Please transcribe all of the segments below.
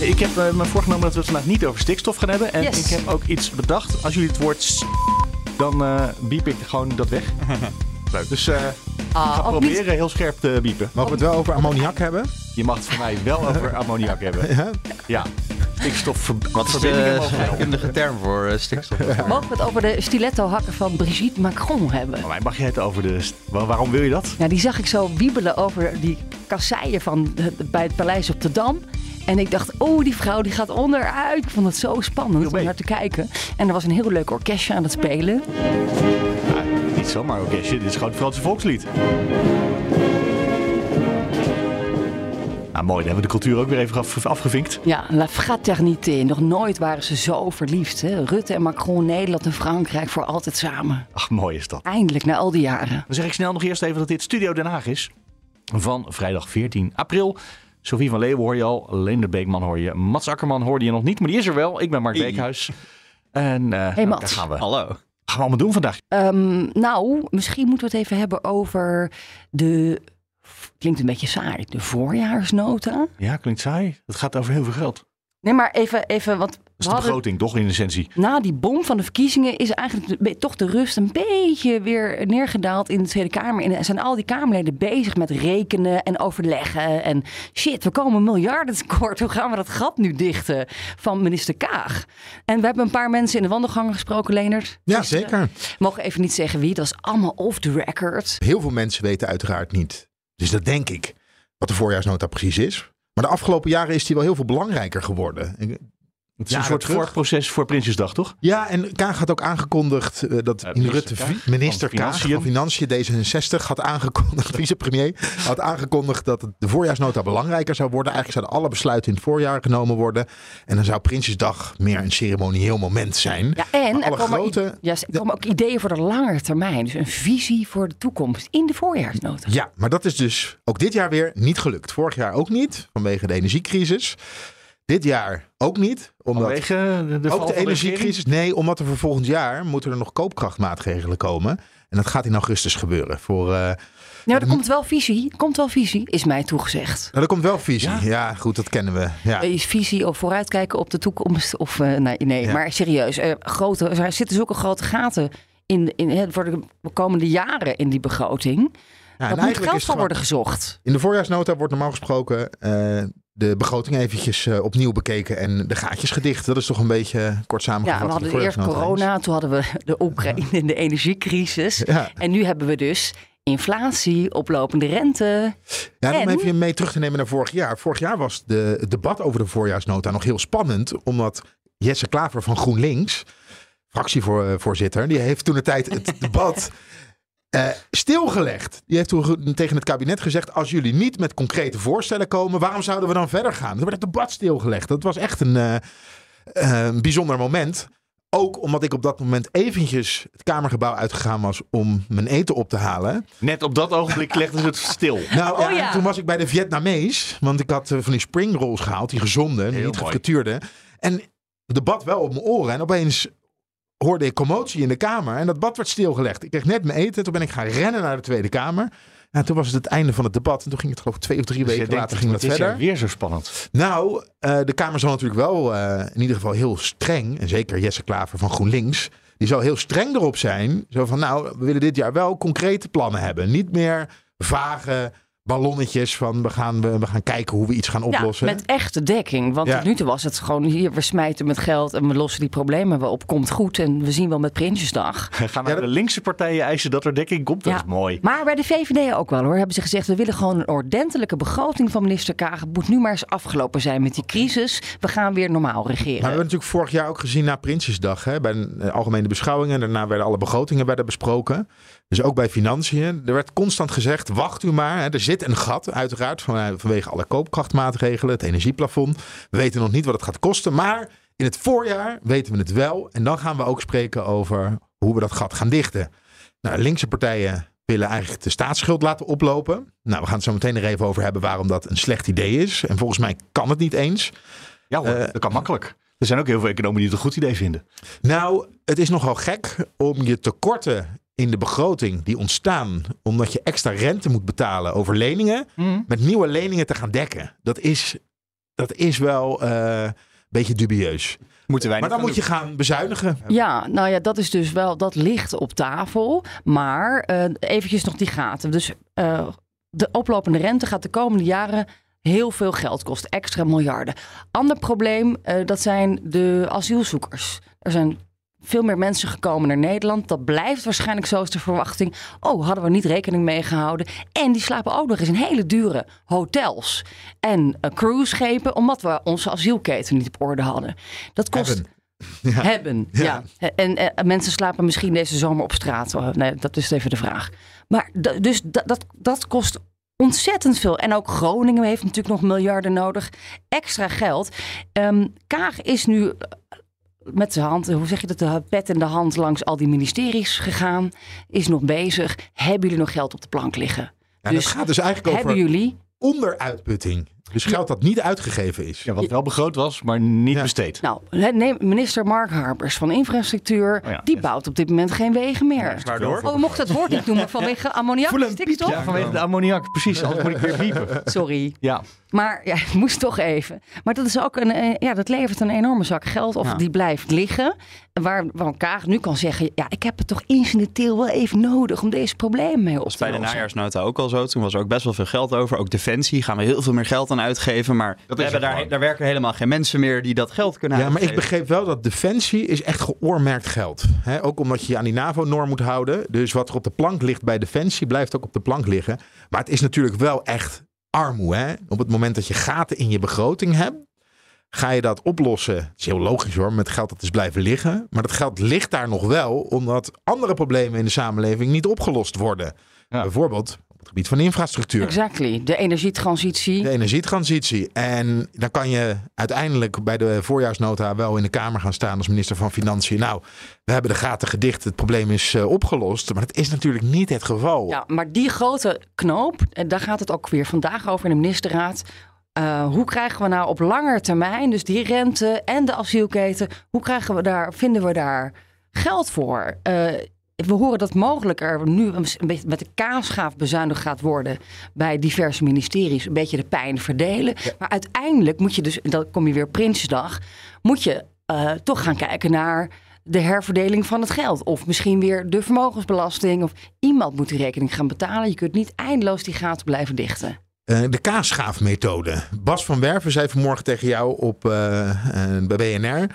Ik heb uh, me voorgenomen dat we het vandaag niet over stikstof gaan hebben. En Yes. ik heb ook iets bedacht. Als jullie het woord s- dan eh biep ik gewoon dat weg. Leuk. Dus eh ik Ah, ga ook niet- proberen heel scherp te biepen. Mogen we het wel over ammoniak hebben? Je mag het voor mij wel over ammoniak hebben. Ja? Ja. Stikstof Wat is de scheikundige term voor eh, stikstof? Mogen we het over de stiletto-hakken van Brigitte Macron hebben? Maar mij mag je het over de... Waarom wil je dat? Ja, die zag ik zo wiebelen over die kasseien van bij het paleis op de Dam. En ik dacht, oh, die vrouw die gaat onderuit. Ik vond het zo spannend om naar te kijken. En er was een heel leuk orkestje aan het spelen. Ja, niet zomaar orkestje. Dit is gewoon het Franse volkslied. Nou, mooi. Dan hebben we de cultuur ook weer even af- afgevinkt. Ja, La Fraternité. Nog nooit waren ze zo verliefd. Hè? Rutte en Macron, Nederland en Frankrijk voor altijd samen. Ach, mooi is dat. Eindelijk, na al die jaren. Dan zeg ik snel nog eerst even dat dit Studio Den Haag is. Van vrijdag 14 april. Sophie van Leeuwen hoor je al. Leender Beekman hoor je. Mats Akkerman hoorde je nog niet, maar die is er wel. Ik ben Mark Beekhuis. En eh, nou, Mats. daar gaan we, Hallo. gaan we allemaal doen vandaag. Ehm, nou, misschien moeten we het even hebben over de... Klinkt een beetje saai. De voorjaarsnota. Ja, klinkt saai. Het gaat over heel veel geld. Dat Nee, maar even, even want is we de hadden... begroting, toch in essentie. Na die bom van de verkiezingen is eigenlijk de- toch de rust een beetje weer neergedaald in de Tweede Kamer. En zijn al die Kamerleden bezig met rekenen en overleggen. En shit, we komen miljarden tekort. Hoe gaan we dat gat nu dichten van minister Kaag? En we hebben een paar mensen in de wandelgangen gesproken, Leonard. Ja, zeker. We mogen even niet zeggen wie. Dat was allemaal off the record. Heel veel mensen weten uiteraard niet. Dus dat denk ik. Wat de voorjaarsnota precies is. Maar de afgelopen jaren is die wel heel veel belangrijker geworden. Het is een soort voorproces voor Prinsjesdag, toch? Ja, en Kaag had ook aangekondigd eh, dat minister Kaag van Kaag Financiën. van Financiën D66 had aangekondigd, vicepremier, had aangekondigd dat het- de voorjaarsnota belangrijker zou worden. Eigenlijk zouden alle besluiten in het voorjaar genomen worden. En dan zou Prinsjesdag meer een ceremonieel moment zijn. Ja, en Maar er komen, grote- er komen ook ideeën voor de langere termijn. Dus een visie voor de toekomst in de voorjaarsnota. Ja, maar dat is dus ook dit jaar weer niet gelukt. Vorig jaar ook niet, vanwege de energiecrisis. Dit jaar ook niet, omdat... Vanwege de, de ook van de energiecrisis? Nee, omdat er voor volgend jaar moeten er nog koopkrachtmaatregelen komen. En dat gaat in augustus gebeuren. Voor, eh, Nou, er komt wel visie. Er komt wel visie, is mij toegezegd. nou, er komt wel visie. Ja? Ja, goed, dat kennen we. Ja. Is visie of vooruitkijken op de toekomst? Of eh, nee, nee Ja. maar serieus. eh, grote, er zitten zulke grote gaten in, in, hè, voor de komende jaren in die begroting. Ja, Daar moet eigenlijk geld gewoon- worden gezocht. In de voorjaarsnota wordt normaal gesproken eh, de begroting eventjes eh, opnieuw bekeken en de gaatjes gedicht. Dat is toch een beetje kort samengevat. Ja, we hadden eerst corona, toen hadden we de Oekraïne en de energiecrisis. Ja. En nu hebben we dus inflatie, oplopende rente. Ja, om En? even mee terug te nemen naar vorig jaar. Vorig jaar was de, het debat over de voorjaarsnota nog heel spannend. Omdat Jesse Klaver van GroenLinks, fractievoorzitter, die heeft toen de tijd het debat eh, stilgelegd. Die heeft toen tegen het kabinet gezegd: als jullie niet met concrete voorstellen komen, waarom zouden we dan verder gaan? Toen werd het debat stilgelegd. Dat was echt een, eh, eh, een bijzonder moment. Ook omdat ik op dat moment eventjes het Kamergebouw uitgegaan was om mijn eten op te halen. Net op dat ogenblik legden ze het stil. Nou Oh ja, ja. en toen was ik bij de Vietnamees. Want ik had van die spring rolls gehaald, die gezonde, Heel niet mooi. gefrituurde. En het debat wel op mijn oren. En opeens hoorde ik commotie in de Kamer. En dat debat werd stilgelegd. Ik kreeg net mijn eten. Toen ben ik gaan rennen naar de Tweede Kamer. En toen was het het einde van het debat. En toen ging het geloof ik twee of drie Dus weken later ging dat verder. weer zo spannend. Nou, eh, de Kamer zal natuurlijk wel eh, in ieder geval heel streng. En zeker Jesse Klaver van GroenLinks. Die zal heel streng erop zijn. Zo van, nou, we willen dit jaar wel concrete plannen hebben. Niet meer vage ballonnetjes van we gaan, we, we gaan kijken hoe we iets gaan oplossen. Ja, met echte dekking. Want Ja. tot nu toe was het gewoon hier, we smijten met geld en we lossen die problemen wel op. Komt goed en we zien wel met Prinsjesdag. Gaan dat- de linkse partijen eisen dat er dekking komt? Dat Ja. is mooi. Maar bij de VVD ook wel hoor. Hebben ze gezegd, we willen gewoon een ordentelijke begroting van minister Kaag. Het moet nu maar eens afgelopen zijn met die crisis. We gaan weer normaal regeren. Maar we hebben natuurlijk vorig jaar ook gezien na Prinsjesdag. Hè, bij de algemene beschouwingen. Daarna werden alle begrotingen werden besproken. Dus ook bij financiën. Er werd constant gezegd, wacht u maar. Er zit een gat uiteraard van, vanwege alle koopkrachtmaatregelen. Het energieplafond. We weten nog niet wat het gaat kosten. Maar in het voorjaar weten we het wel. En dan gaan we ook spreken over hoe we dat gat gaan dichten. Nou, linkse partijen willen eigenlijk de staatsschuld laten oplopen. Nou, we gaan het zo meteen er even over hebben waarom dat een slecht idee is. En volgens mij kan het niet eens. Ja hoor, Eh, dat kan makkelijk. Er zijn ook heel veel economen die het een goed idee vinden. Nou, het is nogal gek om je tekorten in de begroting die ontstaan omdat je extra rente moet betalen over leningen, met nieuwe leningen te gaan dekken. Dat is, dat is wel eh, een beetje dubieus. Moeten wij Maar dan moet je gaan bezuinigen. Ja, nou ja, dat is dus wel, dat ligt op tafel. Maar eh eventjes nog die gaten. Dus eh, de oplopende rente gaat de komende jaren heel veel geld kosten. Extra miljarden. Ander probleem, dat zijn de asielzoekers. Er zijn veel meer mensen gekomen naar Nederland. Dat blijft waarschijnlijk zo is de verwachting. Oh, hadden we niet rekening mee gehouden. En die slapen ook nog eens in hele dure hotels. En uh, cruiseschepen, omdat we onze asielketen niet op orde hadden. Dat kost... Hebben. Hebben, ja. En, eh, mensen slapen misschien deze zomer op straat. Oh, Nee, dat is even de vraag. Maar dus dat, dat, kost ontzettend veel. En ook Groningen heeft natuurlijk nog miljarden nodig. Extra geld. Ehm, Kaag is nu eh, met de hand, hoe zeg je dat, de pet in de hand langs al die ministeries gegaan. Is nog bezig. Hebben jullie nog geld op de plank liggen? Ja, Dus dat gaat dus eigenlijk Hebben over jullie onderuitputting. Dus geld dat niet uitgegeven is. Ja, wat wel begroot was, maar niet Ja. besteed. Nou, neem minister Mark Harbers van Infrastructuur. Oh ja, die yes. bouwt op dit moment geen wegen meer. Waardoor? Oh, we mochten het woord niet noemen vanwege ammoniakstikstof. Ja, vanwege de ammoniak, precies. Anders moet ik weer piepen. Sorry. Ja, Maar ja, het moest toch even. Maar dat is ook een, eh, ja, dat levert een enorme zak geld of Ja. die blijft liggen. Waar, waar Kaag nu kan zeggen, ja, ik heb het toch incidenteel wel even nodig om deze problemen mee op was te bij de lossen. najaarsnota ook al zo. Toen was er ook best wel veel geld over. Ook defensie gaan we heel veel meer geld aan uitgeven. Maar we hebben daar, daar werken helemaal geen mensen meer die dat geld kunnen Ja, maar ik begreep wel dat defensie is echt geoormerkt geld. Hè, ook omdat je je aan die NAVO-norm moet houden. Dus wat er op de plank ligt bij defensie blijft ook op de plank liggen. Maar het is natuurlijk wel echt armoe. Hè? Op het moment dat je gaten in je begroting hebt, ga je dat oplossen. Het is heel logisch hoor, met geld dat is blijven liggen. Maar dat geld ligt daar nog wel, omdat andere problemen in de samenleving niet opgelost worden. Ja. Bijvoorbeeld het gebied van de infrastructuur. Exactly. De energietransitie. De energietransitie. En dan kan je uiteindelijk bij de voorjaarsnota wel in de Kamer gaan staan als minister van Financiën. Nou, we hebben de gaten gedicht, het probleem is eh, opgelost. Maar dat is natuurlijk niet het geval. Ja, maar die grote knoop, en daar gaat het ook weer vandaag over in de ministerraad. Eh, hoe krijgen we nou op lange termijn, dus die rente en de asielketen, hoe krijgen we daar, vinden we daar geld voor? Eh, we horen dat mogelijk er nu een beetje met de kaasschaaf bezuinigd gaat worden bij diverse ministeries. Een beetje de pijn verdelen. Maar uiteindelijk moet je dus, en dan kom je weer Prinsjesdag, moet je eh, toch gaan kijken naar de herverdeling van het geld. Of misschien weer de vermogensbelasting. Of iemand moet die rekening gaan betalen. Je kunt niet eindeloos die gaten blijven dichten. Eh, de kaasschaafmethode. Bas van Werven zei vanmorgen tegen jou op, eh, bij BNR.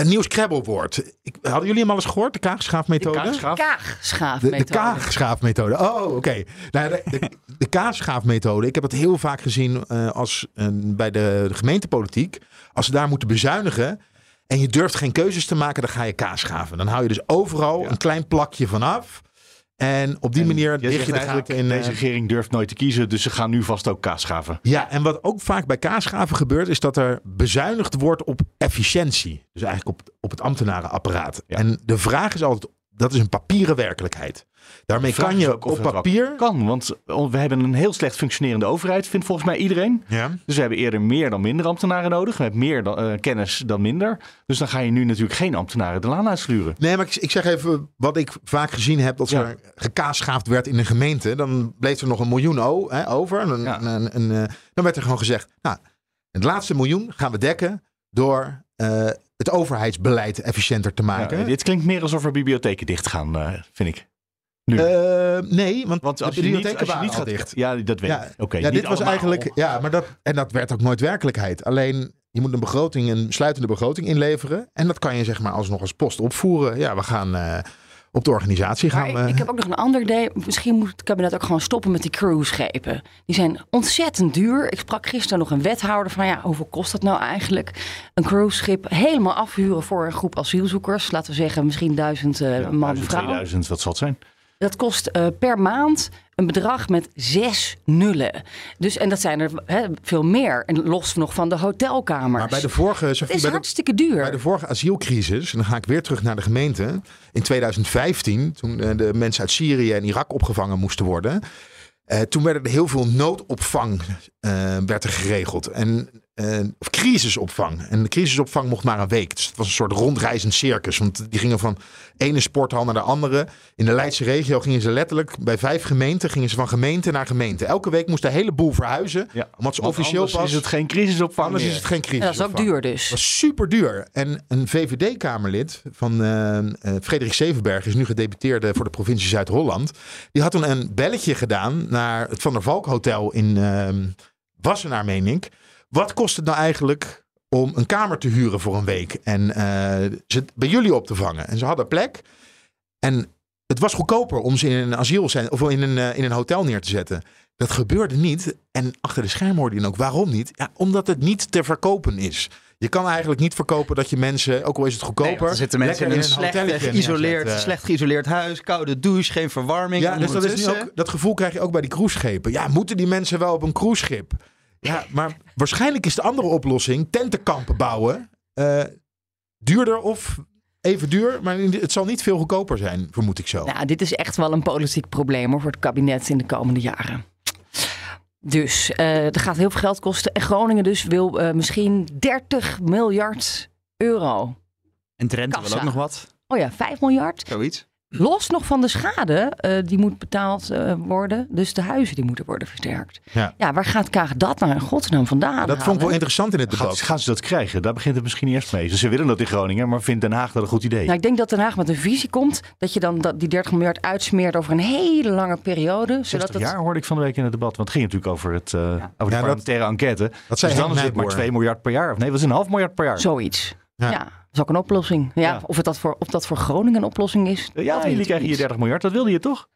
Een nieuw scrabblewoord. Ik, hadden jullie hem al eens gehoord, de kaasschaafmethode? kaagschaaf. De, Kaagschaafmethode. de kaagschaafmethode. Oh, oké. Nou, de, de, de kaasschaafmethode. Ik heb het heel vaak gezien eh, als, eh, bij de, de gemeentepolitiek. Als ze daar moeten bezuinigen en je durft geen keuzes te maken, dan ga je kaasschaven. Dan hou je dus overal Ja. een klein plakje vanaf. En op die En manier dicht zegt je de eigenlijk, in. eh, Deze regering durft nooit te kiezen, dus ze gaan nu vast ook kaas schaven. ja, en wat ook vaak bij kaasschaven gebeurt, is dat er bezuinigd wordt op efficiëntie. Dus eigenlijk op, op het ambtenarenapparaat. Ja. En de vraag is altijd, dat is een papieren werkelijkheid. Daarmee vraag kan je op papier... Kan, want we hebben een heel slecht functionerende overheid, vindt volgens mij iedereen. Ja. Dus we hebben eerder meer dan minder ambtenaren nodig. We hebben meer dan, eh, kennis dan minder. Dus dan ga je nu natuurlijk geen ambtenaren de laan uitsluren. Nee, maar ik, ik zeg even wat ik vaak gezien heb. Als Ja. er gekaasschaafd werd in een gemeente, dan bleef er nog een miljoen o, hè, over. En, Ja. en- en, eh, dan werd er gewoon gezegd, nou, het laatste miljoen gaan we dekken door eh, het overheidsbeleid efficiënter te maken. Dit klinkt meer alsof er bibliotheken dicht gaan, eh, vind ik. Nu. Eh, nee, want, want als de bibliotheken waren niet al gaat dicht. Ja, dat weet Ja, ik. Oké, ja, dit was allemaal. eigenlijk. Ja, maar dat, en dat werd ook nooit werkelijkheid. Alleen je moet een begroting, een sluitende begroting inleveren. En dat kan je zeg maar alsnog als post opvoeren. Ja, we gaan eh, op de organisatie Maar gaan. ik, heb ook nog een ander idee. Misschien moet het kabinet ook gewoon stoppen met die cruiseschepen. Die zijn ontzettend duur. Ik sprak gisteren nog een wethouder van ja, hoeveel kost dat nou eigenlijk? Een cruiseschip helemaal afhuren voor een groep asielzoekers. Laten we zeggen misschien duizend eh, Ja, man, 1000, vrouw. 2000, wat zal het zijn? Dat kost eh, per maand een bedrag met zes nullen. Dus, en dat zijn er veel meer. En los nog van de hotelkamers. maar bij de vorige, het is bij de, hartstikke duur. bij de vorige asielcrisis, en dan ga ik weer terug naar de gemeente. In 2015, toen eh, de mensen uit Syrië en Irak opgevangen moesten worden. eh, toen werden er heel veel noodopvang werd er geregeld. En of crisisopvang. En de crisisopvang mocht maar een week. Dus het was een soort rondreizend circus. Want die gingen van ene sporthal naar de andere. In de Leidse regio gingen ze letterlijk bij vijf gemeenten gingen ze van gemeente naar gemeente. Elke week moest de hele boel verhuizen. Ja. Omdat ze Want officieel anders pas. is het geen crisisopvang anders meer. is het geen En crisis. dat is ook duur dus. Dat was super duur. En een VVD-kamerlid van eh, eh, Frederik Zevenberg is nu gedeputeerde voor de provincie Zuid-Holland. Die had toen een belletje gedaan naar het Van der Valk Hotel in eh, Wassenaar, meen ik. Wat kost het nou eigenlijk om een kamer te huren voor een week en eh, ze bij jullie op te vangen? En ze hadden plek. En het was goedkoper om ze in een asiel of in een, eh, in een hotel neer te zetten. Dat gebeurde niet. En achter de schermen hoorde je ook. Waarom niet? Ja, omdat het niet te verkopen is. Je kan eigenlijk niet verkopen dat je mensen, ook al is het Nee, goedkoper, er zitten mensen in een slecht geïsoleerd, slecht geïsoleerd huis, koude douche, geen verwarming. Ja, dus dat, is nu ook, dat gevoel krijg je ook bij die cruiseschepen. Ja, moeten die mensen wel op een cruiseschip? Ja, maar waarschijnlijk is de andere oplossing tentenkampen bouwen. eh, duurder of even duur, maar het zal niet veel goedkoper zijn, vermoed ik zo. Nou, dit is echt wel een politiek probleem hoor, voor het kabinet in de komende jaren. Dus eh dat gaat heel veel geld kosten. En Groningen dus wil eh, misschien 30 miljard euro. En Drenthe wil ook nog wat. Oh ja, 5 miljard. Zoiets. Los nog van de schade eh, die moet betaald eh, worden. Dus de huizen die moeten worden versterkt. Ja. waar gaat Kaag dat nou in godsnaam vandaan dat vond ik wel interessant in het debat. gaan ze dat krijgen? Daar begint het misschien eerst mee. Dus ze willen dat in Groningen, maar vindt Den Haag dat een goed idee? Nou, ik denk dat Den Haag met een visie komt. Dat je dan dat, die 30 miljard uitsmeert over een hele lange periode. Zodat 60 het, jaar hoorde ik van de week in het debat. Want het ging natuurlijk over, het, eh, over de dat- parlementaire enquête. Dat zei dus dan is het maar Nijboer. 2 miljard per jaar. Of nee, dat is een half miljard per jaar. Zoiets. Ja. Is ook een oplossing. Ja, Ja. Of, het dat voor, of dat voor Groningen een oplossing is. Ja, jullie krijgen hier niet. 30 miljard. Dat wilde je toch?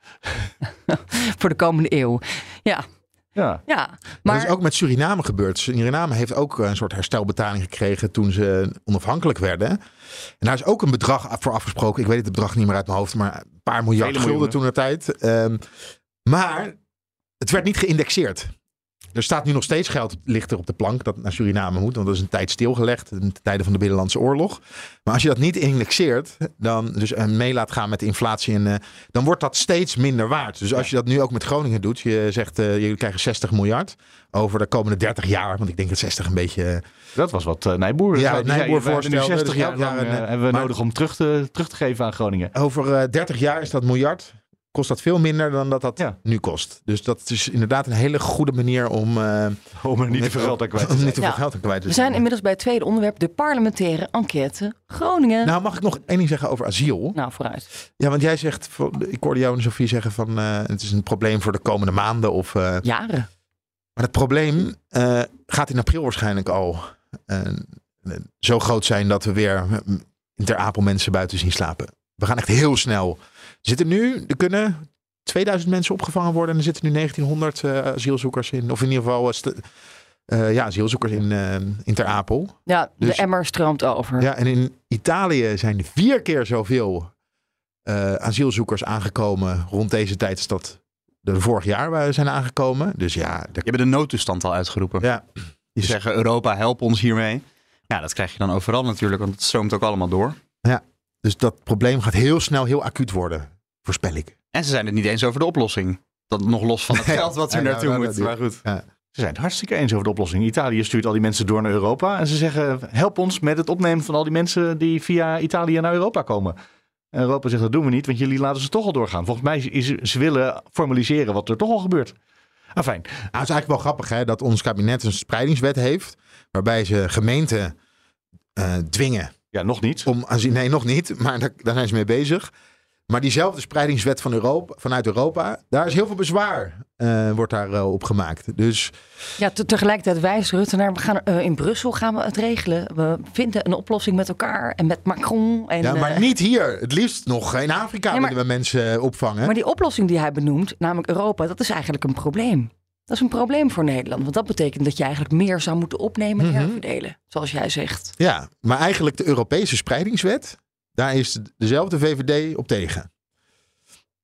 Voor de komende eeuw. Ja, Ja. ja. Maar dat is ook met Suriname gebeurd. Suriname heeft ook een soort herstelbetaling gekregen toen ze onafhankelijk werden. En daar is ook een bedrag voor afgesproken. Ik weet het bedrag niet meer uit mijn hoofd, maar een paar miljard gulden toen de tijd. Ehm, maar het werd niet geïndexeerd. Er staat nu nog steeds geld ligt er op de plank dat naar Suriname moet. Want dat is een tijd stilgelegd in de tijden van de Binnenlandse Oorlog. Maar als je dat niet indexeert, dan dus eh, mee laat gaan met de inflatie, en, eh, dan wordt dat steeds minder waard. Dus als je dat nu ook met Groningen doet, je zegt eh, jullie krijgen 60 miljard over de komende 30 jaar. Want ik denk dat 60 een beetje. Dat was wat uh, Nijboer Ja, zei. Nijboer voorstelde, 60 dus jaar lang hebben we maar- nodig om terug te, terug te geven aan Groningen. Over eh, 30 jaar is dat miljard. Kost dat veel minder dan dat dat Ja. nu kost. Dus dat is inderdaad een hele goede manier om, eh, Om er niet te veel geld aan kwijt te zijn. niet te veel geld aan kwijt te we zijn. inmiddels bij het tweede onderwerp. De parlementaire enquête Groningen. Nou, Nou, mag ik nog één ding zeggen over asiel? vooruit. Ja, want jij zegt, van- ik hoorde jou en Sofie zeggen van eh, het is een probleem voor de komende maanden. Of, eh, Jaren. maar het probleem eh, gaat in april waarschijnlijk al zo groot zijn dat we weer Ter Apel mensen buiten zien slapen. We gaan echt heel snel. Er zitten nu, er kunnen 2000 mensen opgevangen worden en er zitten nu 1900 eh, asielzoekers in. Of in ieder geval eh, ja, asielzoekers in, eh, in Ter Apel. Ja, Dus- de emmer stroomt over. Ja, en in Italië zijn er vier keer zoveel eh, asielzoekers aangekomen rond deze tijd als dat er vorig jaar waren- zijn aangekomen. Dus ja, de- Je hebt de noodtoestand al uitgeroepen. ja, Die zeggen Europa help ons hiermee. Ja, dat krijg je dan overal natuurlijk, want het stroomt ook allemaal door. Dus dat probleem gaat heel snel heel acuut worden, voorspel ik. En ze zijn het niet eens over de oplossing. Dat nog los van het geld wat er Nee, naartoe nou, moet. dat- Maar goed. Ze zijn het hartstikke eens over de oplossing. Italië stuurt al die mensen door naar Europa. En ze zeggen, help ons met het opnemen van al die mensen die via Italië naar Europa komen. En Europa zegt, dat doen we niet, want jullie laten ze toch al doorgaan. Volgens mij is ze willen formaliseren wat er toch al gebeurt. Afijn, Nou, het is eigenlijk wel grappig hè, dat ons kabinet een spreidingswet heeft, waarbij ze gemeenten eh, dwingen ja, nog niet. om. Nee, nog niet, maar daar, daar zijn ze mee bezig. Maar diezelfde spreidingswet van Europa, vanuit Europa, daar is heel veel bezwaar eh, wordt daar eh, op gemaakt. Dus Ja, te- tegelijkertijd wijst Rutte naar, we gaan eh, in Brussel gaan we het regelen. We vinden een oplossing met elkaar en met Macron. En, ja, maar niet hier. Het liefst nog in Afrika Nee, maar- willen we mensen opvangen. maar die oplossing die hij benoemt, namelijk Europa, dat is eigenlijk een probleem. Dat is een probleem voor Nederland. Want dat betekent dat je eigenlijk meer zou moeten opnemen en Mhm. herverdelen. Zoals jij zegt. Ja, maar eigenlijk de Europese spreidingswet, daar is dezelfde VVD op tegen.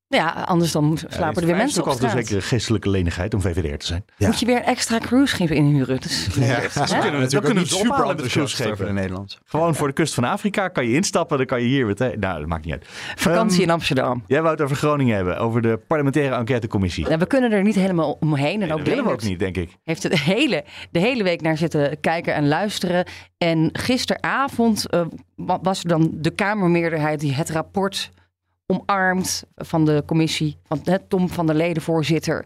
Ja, anders dan slapen er weer mensen op ook altijd een zekere geestelijke lenigheid om VVD'er te zijn. Ja. Moet je weer extra cruiseschip inhuren. Dus, Ja, dat Dan kunnen we, natuurlijk kunnen ook we met de cruiseschepen. Nederlandse. Gewoon voor de kust van Afrika kan je instappen. Dan kan je hier meteen... Nou, dat maakt niet uit. Vakantie Ehm, in Amsterdam. Jij wou het over Groningen hebben. Over de parlementaire enquêtecommissie. Ja, we kunnen er niet helemaal omheen. En Nee, ook dat willen we ook niet, denk ik. heeft er de hele, de hele week naar zitten kijken en luisteren. En gisteravond eh, wa- was er dan de Kamermeerderheid die het rapport omarmt van de commissie. Van hè, Tom van der Leden, voorzitter.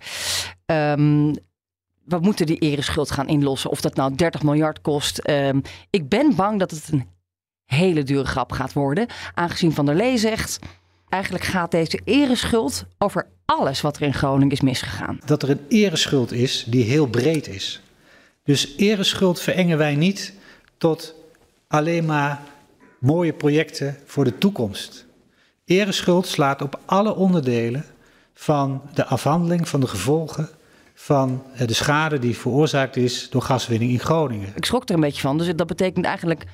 Ehm, we moeten die ereschuld gaan inlossen. Of dat nou 30 miljard kost. Ehm, ik ben bang dat het een hele dure grap gaat worden. Aangezien Van der Lee zegt... Eigenlijk gaat deze ereschuld over alles wat er in Groningen is misgegaan. dat er een ereschuld is die heel breed is. Dus ereschuld verengen wij niet tot alleen maar mooie projecten voor de toekomst. Ereschuld slaat op alle onderdelen van de afhandeling van de gevolgen van eh, de schade die veroorzaakt is door gaswinning in Groningen. ik schrok er een beetje van. Dus dat betekent eigenlijk.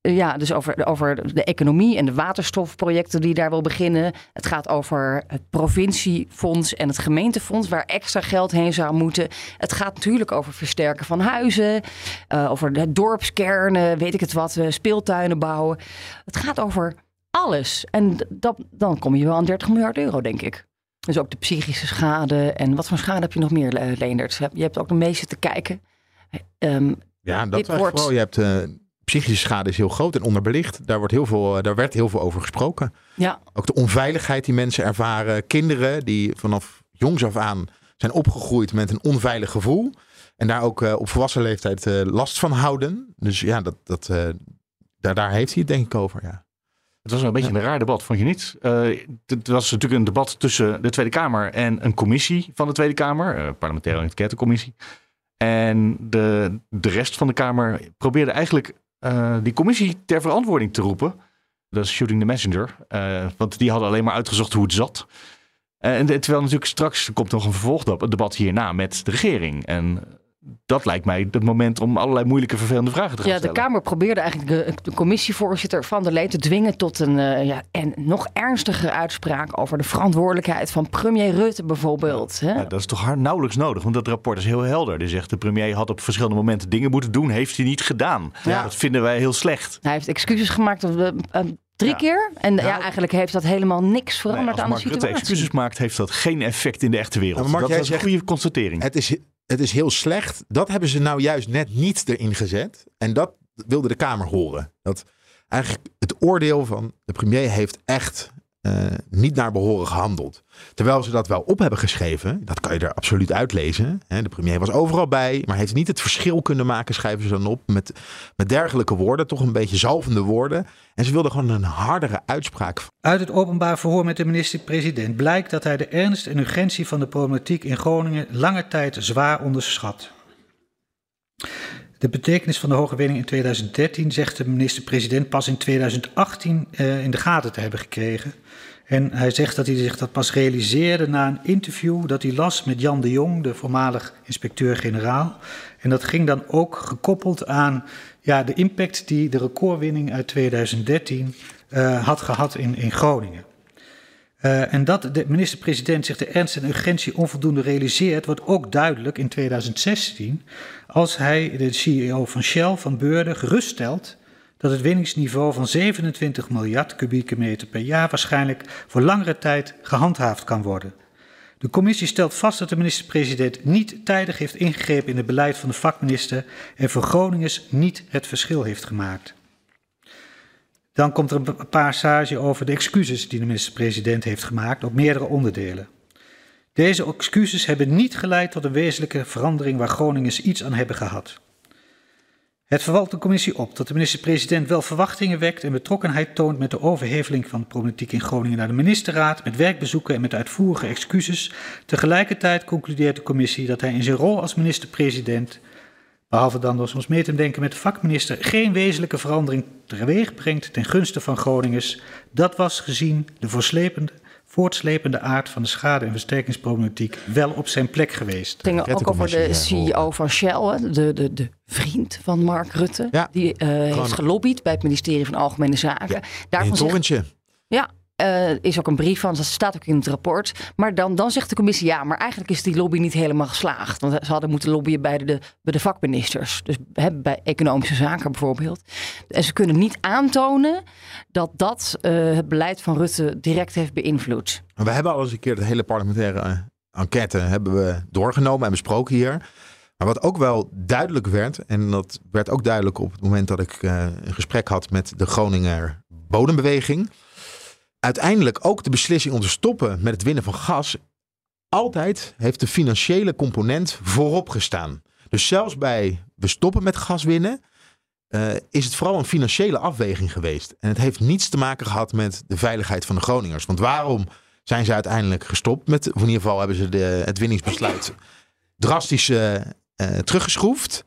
eh, Ja, dus over, over de economie en de waterstofprojecten die daar wil beginnen. Het gaat over het provinciefonds en het gemeentefonds, waar extra geld heen zou moeten. Het gaat natuurlijk over versterken van huizen, eh, over de dorpskernen, weet ik het wat, speeltuinen bouwen. Het gaat over alles. En dat, dan kom je wel aan 30 miljard euro, denk ik. Dus ook de psychische schade. En wat voor schade heb je nog meer, Le- Leendert? Je hebt ook de meeste te kijken. Ehm, Ja, dat wordt- vooral. Je hebt eh, psychische schade is heel groot en onderbelicht. Daar, wordt heel veel, eh, daar werd heel veel over gesproken. ja, Ook de onveiligheid die mensen ervaren. Kinderen die vanaf jongs af aan zijn opgegroeid met een onveilig gevoel. En daar ook eh, op volwassen leeftijd eh, last van houden. Dus ja, dat, dat, eh, daar, daar heeft hij het denk ik over. Ja. Het was een beetje een raar debat, vond je niet? Eh, het was natuurlijk een debat tussen de Tweede Kamer en een commissie van de Tweede Kamer, eh parlementaire enquêtecommissie. En de, de rest van de Kamer probeerde eigenlijk eh, die commissie ter verantwoording te roepen. Dat is Shooting the Messenger. Want die hadden alleen maar uitgezocht hoe het zat. En terwijl natuurlijk straks komt nog een vervolgdebat hierna met de regering. En dat lijkt mij het moment om allerlei moeilijke, vervelende vragen te gaan ja, de stellen. Kamer probeerde eigenlijk de, de commissievoorzitter van der Lee te dwingen tot een eh, ja, en nog ernstigere uitspraak over de verantwoordelijkheid van premier Rutte bijvoorbeeld. Hè? Ja, dat is toch hard nauwelijks nodig, want dat rapport is heel helder. Die zegt de premier had op verschillende momenten dingen moeten doen, heeft hij niet gedaan. Ja. Dat vinden wij heel slecht. Hij heeft excuses gemaakt op de, eh, drie Ja. keer. En ja, Nou, eigenlijk heeft dat helemaal niks veranderd als aan de Mark Rutte situatie. excuses maakt, heeft dat geen effect in de echte wereld. Ja, Mark, dat is een goede constatering. Het, is, het is heel slecht. Dat hebben ze nou juist net niet erin gezet. En dat wilde de Kamer horen. Dat eigenlijk het oordeel van de premier heeft echt niet naar behoren gehandeld. Terwijl ze dat wel op hebben geschreven. Dat kan je er absoluut uitlezen. Hè, De premier was overal bij, maar heeft niet het verschil kunnen maken, schrijven ze dan op. Met, met dergelijke woorden, toch een beetje zalvende woorden. En ze wilden gewoon een hardere uitspraak. Uit het openbaar verhoor met de minister-president blijkt dat hij de ernst en urgentie van de problematiek in Groningen lange tijd zwaar onderschat. De betekenis van de hoge winning in 2013 zegt de minister-president pas in 2018 eh, in de gaten te hebben gekregen. En hij zegt dat hij zich dat pas realiseerde na een interview dat hij las met Jan de Jong, de voormalig inspecteur-generaal. En dat ging dan ook gekoppeld aan ja, de impact die de recordwinning uit 2013 eh, had gehad in, in Groningen. Eh, en dat de minister-president zich de ernst en urgentie onvoldoende realiseert, wordt ook duidelijk in 2016 als hij de CEO van Shell, van Beurden, geruststelt dat het winningsniveau van 27 miljard kubieke meter per jaar waarschijnlijk voor langere tijd gehandhaafd kan worden. De commissie stelt vast dat de minister-president niet tijdig heeft ingegrepen in het beleid van de vakminister en voor Groningers niet het verschil heeft gemaakt. Dan komt er een passage over de excuses die de minister-president heeft gemaakt op meerdere onderdelen. Deze excuses hebben niet geleid tot een wezenlijke verandering waar Groningers iets aan hebben gehad. Het verwalt de commissie op dat de minister-president wel verwachtingen wekt en betrokkenheid toont met de overheveling van de problematiek in Groningen naar de ministerraad, met werkbezoeken en met uitvoerige excuses. Tegelijkertijd concludeert de commissie dat hij in zijn rol als minister-president, behalve dan door soms mee te denken met de vakminister, geen wezenlijke verandering teweeg brengt ten gunste van Groningers. Dat was gezien de voorslepende, voortslepende aard van de schade- en versterkingsproblematiek wel op zijn plek geweest. Het ging ook over de CEO van Shell, de, de, de vriend van Mark Rutte. Ja, die eh, heeft gelobbyd bij het ministerie van Algemene Zaken. Ja, Daarvan het zegt, torentje. ja, Eh, is ook een brief van, dat staat ook in het rapport. Maar dan, dan zegt de commissie, ja, maar eigenlijk is die lobby niet helemaal geslaagd. Want ze hadden moeten lobbyen bij de, bij de vakministers. Dus bij economische zaken bijvoorbeeld. En ze kunnen niet aantonen dat dat eh, het beleid van Rutte direct heeft beïnvloed. We hebben al eens een keer de hele parlementaire eh, enquête hebben we doorgenomen en besproken hier. Maar wat ook wel duidelijk werd, en dat werd ook duidelijk op het moment dat ik een gesprek had met de Groninger Bodembeweging. Uiteindelijk ook de beslissing om te stoppen met het winnen van gas. Altijd heeft de financiële component voorop gestaan. Dus zelfs bij we stoppen met gas winnen, eh, is het vooral een financiële afweging geweest. En het heeft niets te maken gehad met de veiligheid van de Groningers. Want waarom zijn ze uiteindelijk gestopt met, in ieder geval hebben ze de, het winningsbesluit drastisch eh, eh, teruggeschroefd.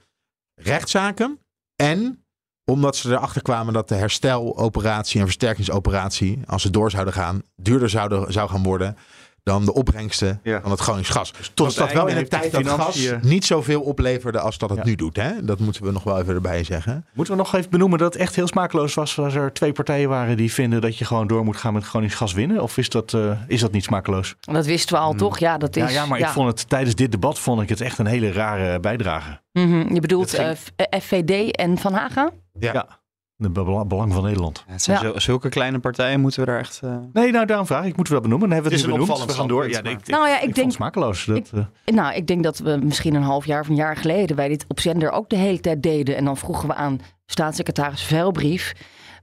Rechtszaken. En omdat ze erachter kwamen dat de hersteloperatie en versterkingsoperatie, als ze door zouden gaan, duurder zouden, zou gaan worden dan de opbrengsten Ja. van het Gronings gas. tot Dus dat het wel in heeft tijd dat gas niet zoveel opleverde als dat het Ja. nu doet. Hè? Dat moeten we nog wel even erbij zeggen. Moeten we nog even benoemen dat het echt heel smakeloos was als er twee partijen waren die vinden dat je gewoon door moet gaan met Gronings gas winnen? Of is dat, eh, is dat niet smakeloos? Dat wisten we al, toch? Ja, dat is... Hmm. Ja, ja, maar ik vond het tijdens dit debat vond ik het echt een hele rare bijdrage. Mhm, Je bedoelt ging- eh, FVD en Van Haga? Ja. De bela- belang van Nederland. Ja, het zijn Ja. zulke kleine partijen moeten we daar echt... eh, Nee, nou daarom vraag ik. Ik moet het wel benoemen. Dan hebben we het, Het is een benoemd. We gaan door. Ja, opvallend nee, ik, Nou ja, ik, denk- het smakeloos. Dat, eh, Nou, ik denk dat we misschien een half jaar of een jaar geleden wij dit op zender ook de hele tijd deden. En dan vroegen we aan staatssecretaris Veilbrief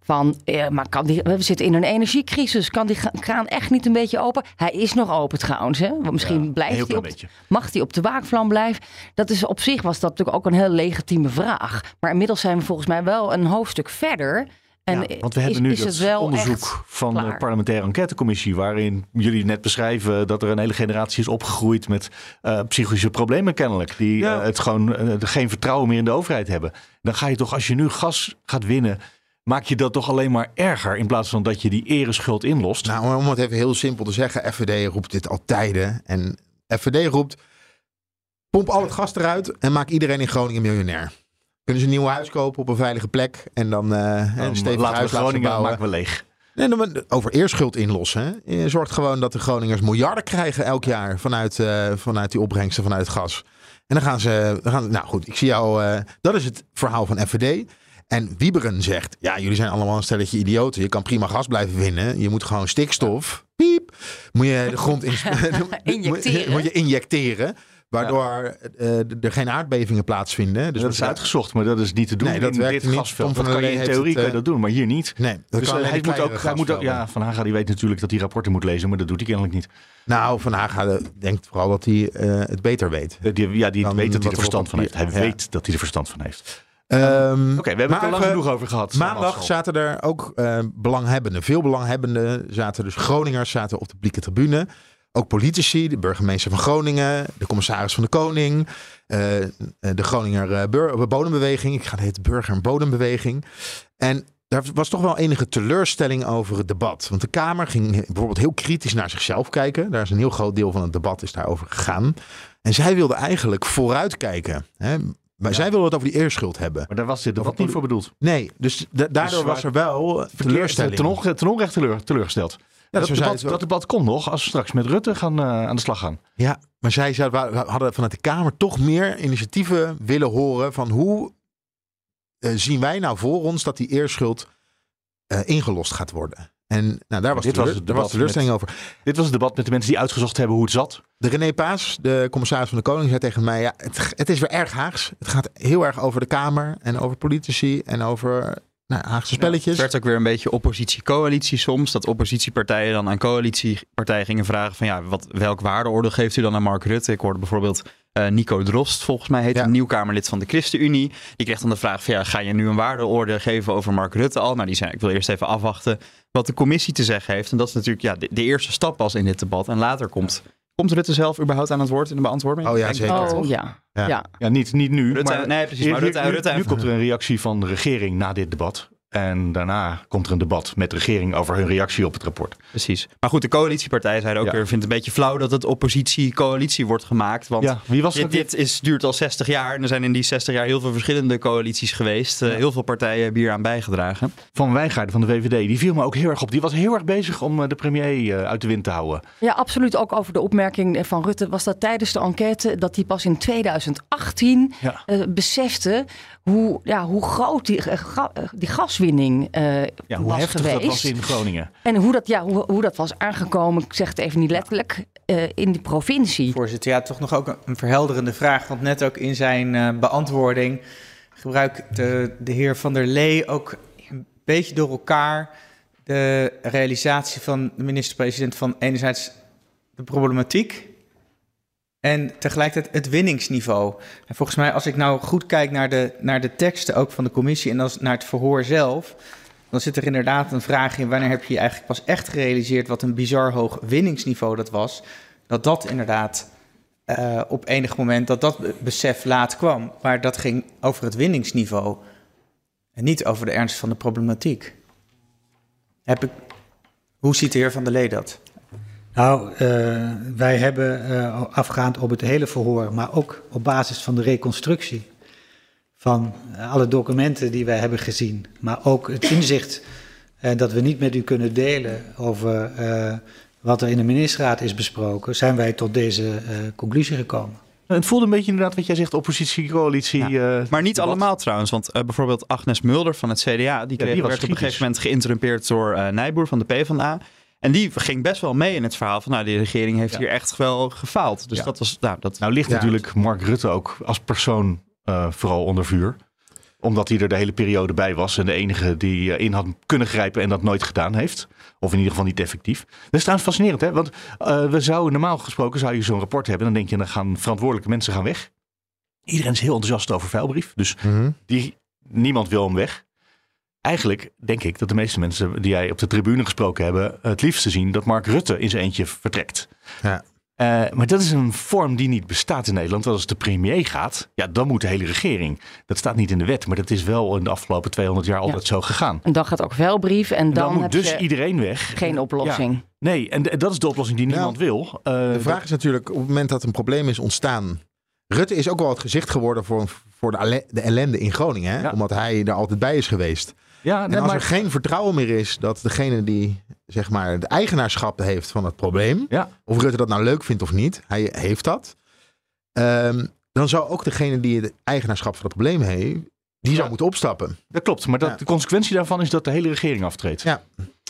van, eh, maar kan die, we zitten in een energiecrisis, kan die kraan echt niet een beetje open? Hij is nog open trouwens, hè? Want misschien ja, blijft hij klein op, beetje. mag hij op de waakvlam blijven? Dat is op zich was dat natuurlijk ook een heel legitieme vraag. Maar inmiddels zijn we volgens mij wel een hoofdstuk verder. En Ja, want we hebben is, nu is dat het wel onderzoek van de parlementaire enquêtecommissie, waarin jullie net beschrijven dat er een hele generatie is opgegroeid met eh, psychische problemen kennelijk, die Ja. eh, het gewoon geen vertrouwen meer in de overheid hebben. Dan ga je toch, als je nu gas gaat winnen, maak je dat toch alleen maar erger in plaats van dat je die ereschuld inlost. Nou, om het even heel simpel te zeggen, FVD roept dit al tijden. En FVD roept, pomp al het gas eruit en maak iedereen in Groningen miljonair. Kunnen ze een nieuw huis kopen op een veilige plek en dan Dan een stevig laten huis Groningen bouwen. maken we leeg. Nee, dan- over eerschuld inlossen. hè. Je zorgt gewoon dat de Groningers miljarden krijgen elk jaar vanuit, eh, vanuit die opbrengsten vanuit gas. En dan gaan ze, dan gaan, nou goed, ik zie jou, eh, dat is het verhaal van FVD. En Wieberen zegt, ja, jullie zijn allemaal een stelletje idioten. Je kan prima gas blijven winnen. Je moet gewoon stikstof, piep, moet je de grond in, Injecteren. Moet je injecteren. Waardoor eh, er geen aardbevingen plaatsvinden. Dus dat is uitgezocht, maar dat is niet te doen Nee, dat in werkt dit niet. gasveld. Tom van Dat kan der je in Lee heeft theorie het, kan je eh, dat doen, maar hier niet. Nee, dat Dus kan eh, hij moet ook, hij moet ook, ja, Van Haga die weet natuurlijk dat hij rapporten moet lezen, maar dat doet hij kennelijk niet. Nou, Van Haga eh, denkt vooral dat hij eh, het beter weet. Eh, Die, ja, die weet dat hij er er op verstand van heeft. Hij ja. weet dat hij er verstand van heeft. Ehm, Oké, we hebben het er lang genoeg over gehad. Maandag zaten er ook eh, belanghebbenden. Veel belanghebbenden zaten dus Groningers zaten op de publieke tribune. Ook politici, de burgemeester van Groningen, de commissaris van de Koning, eh, de Groninger eh, bur- bodembeweging. Ik ga het heet burger- en bodembeweging. En daar was toch wel enige teleurstelling over het debat. Want de Kamer ging bijvoorbeeld heel kritisch naar zichzelf kijken. Daar is een heel groot deel van het debat is daarover gegaan. En zij wilde eigenlijk vooruitkijken. Hè? Maar zij wilden het over die eerschuld hebben. Maar daar was dit debat Of- niet voor bedoeld. Nee, dus da- daardoor was er wel teleurstelling. Ten, onge- ten onrecht teleur, teleurgesteld. Ja, dat, zo zei debat, dat debat komt nog als we straks met Rutte gaan, eh, aan de slag gaan. Ja, maar zij zou- we hadden vanuit de Kamer toch meer initiatieven willen horen van hoe eh, zien wij nou voor ons dat die eerschuld eh, ingelost gaat worden. En nou, daar was, Dit teleur- was het was teleurstelling over. Dit was het debat met de mensen die uitgezocht hebben hoe het zat. De René Paas, de commissaris van de Koning, zei tegen mij: ja, het, het is weer erg Haags. Het gaat heel erg over de Kamer en over politici en over nou, Haagse spelletjes. Het werd ook weer een beetje oppositie-coalitie soms. Dat oppositiepartijen dan aan coalitiepartijen gingen vragen van ja, wat, welk waardeoordeel geeft u dan aan Mark Rutte? Ik hoorde bijvoorbeeld eh, Nico Drost, volgens mij heet Ja. een nieuw Kamerlid van de ChristenUnie. Die kreeg dan de vraag van ja, ga je nu een waardeoordeel geven over Mark Rutte al? Nou, die zei ik wil eerst even afwachten wat de commissie te zeggen heeft. En dat is natuurlijk ja, de, de eerste stap pas in dit debat. En later komt, komt Rutte zelf überhaupt aan het woord in de beantwoording? Oh ja, zeker. Oh ja. Ja. ja. Ja, niet, niet nu. Rutte- maar nee, precies, maar Rutte- nu, Rutte- nu komt er een reactie van de regering na dit debat. En daarna komt er een debat met de regering over hun reactie op het rapport. Precies. Maar goed, de coalitiepartij zei ook Ja. weer, vindt het een beetje flauw dat het oppositie-coalitie wordt gemaakt. Want Ja, wie was dit, dit is, duurt al 60 jaar en er zijn in die 60 jaar heel veel verschillende coalities geweest. Eh, heel veel partijen hebben hier aan bijgedragen. Van Wijngaarden van de VVD. Die viel me ook heel erg op. Die was heel erg bezig om eh, de premier eh, uit de wind te houden. Ja, absoluut. Ook over de opmerking van Rutte was dat tijdens de enquête dat hij pas in 2018 Ja. eh, besefte hoe, ja, hoe groot die, ga- eh, die gaswinning eh, Ja, hoe was heftig geweest. dat was in Groningen. En hoe dat, ja, hoe, hoe dat was aangekomen, ik zeg het even niet letterlijk, eh, in die provincie. Voorzitter, ja, toch nog ook een- een verhelderende vraag. Want net ook in zijn eh, beantwoording gebruikt de, de heer Van der Lee ook een beetje door elkaar de realisatie van de minister-president van enerzijds de problematiek en tegelijkertijd het winningsniveau. En volgens mij, als ik nou goed kijk naar de, naar de teksten ook van de commissie en als naar het verhoor zelf, dan zit er inderdaad een vraag in wanneer heb je eigenlijk pas echt gerealiseerd wat een bizar hoog winningsniveau dat was. Dat dat inderdaad eh, op enig moment, dat dat be- besef laat kwam. Maar dat ging over het winningsniveau en niet over de ernst van de problematiek. Heb ik, hoe ziet de heer Van der Lee dat? Nou, eh, wij hebben eh, afgaand op het hele verhoor, maar ook op basis van de reconstructie van alle documenten die wij hebben gezien, maar ook het inzicht eh, dat we niet met u kunnen delen over eh, wat er in de ministerraad is besproken, zijn wij tot deze eh, conclusie gekomen. Het voelde een beetje inderdaad wat jij zegt, oppositie, coalitie. eh, Maar niet debat. allemaal trouwens, want eh, bijvoorbeeld Agnes Mulder van het CDA, die, kreeg, die werd op een gegeven moment geïnterrumpeerd door eh Nijboer van de PvdA. En die ging best wel mee in het verhaal van, nou, die regering heeft Ja. hier echt wel gefaald. Dus Ja. dat was, nou, dat... Nou ligt Ja. natuurlijk Mark Rutte ook als persoon eh, vooral onder vuur. Omdat hij er de hele periode bij was. En de enige die eh, in had kunnen grijpen en dat nooit gedaan heeft. Of in ieder geval niet effectief. Dat is trouwens fascinerend, hè? Want eh, we zouden normaal gesproken zou je zo'n rapport hebben. Dan denk je, dan gaan verantwoordelijke mensen gaan weg. Iedereen is heel enthousiast over vuilbrief. Dus Mhm. die, niemand wil hem weg. Eigenlijk denk ik dat de meeste mensen die jij op de tribune gesproken hebben... het liefste zien dat Mark Rutte in zijn eentje vertrekt. Ja. Eh, maar dat is een vorm die niet bestaat in Nederland. Want als de premier gaat, ja, dan moet de hele regering. Dat staat niet in de wet, maar dat is wel in de afgelopen 200 jaar altijd zo gegaan. En dan gaat ook vuilbrief en En dan, dan, moet heb dus je iedereen weg. geen oplossing. Ja. Nee, en dat is de oplossing die Nou, niemand wil. Eh, De vraag is natuurlijk, op het moment dat een probleem is ontstaan. Rutte is ook wel het gezicht geworden voor, voor de, de ellende in Groningen. Hè? Ja. Omdat hij er altijd bij is geweest. Ja, En nee, als maar, er geen vertrouwen meer is dat degene die zeg maar, het eigenaarschap heeft van het probleem. Ja. Of Rutte dat nou leuk vindt of niet. Hij heeft dat. ehm, dan zou ook degene die het eigenaarschap van het probleem heeft. Die zou Ja. moeten opstappen. dat klopt. Maar dat, Ja. de consequentie daarvan is dat de hele regering aftreedt. Ja.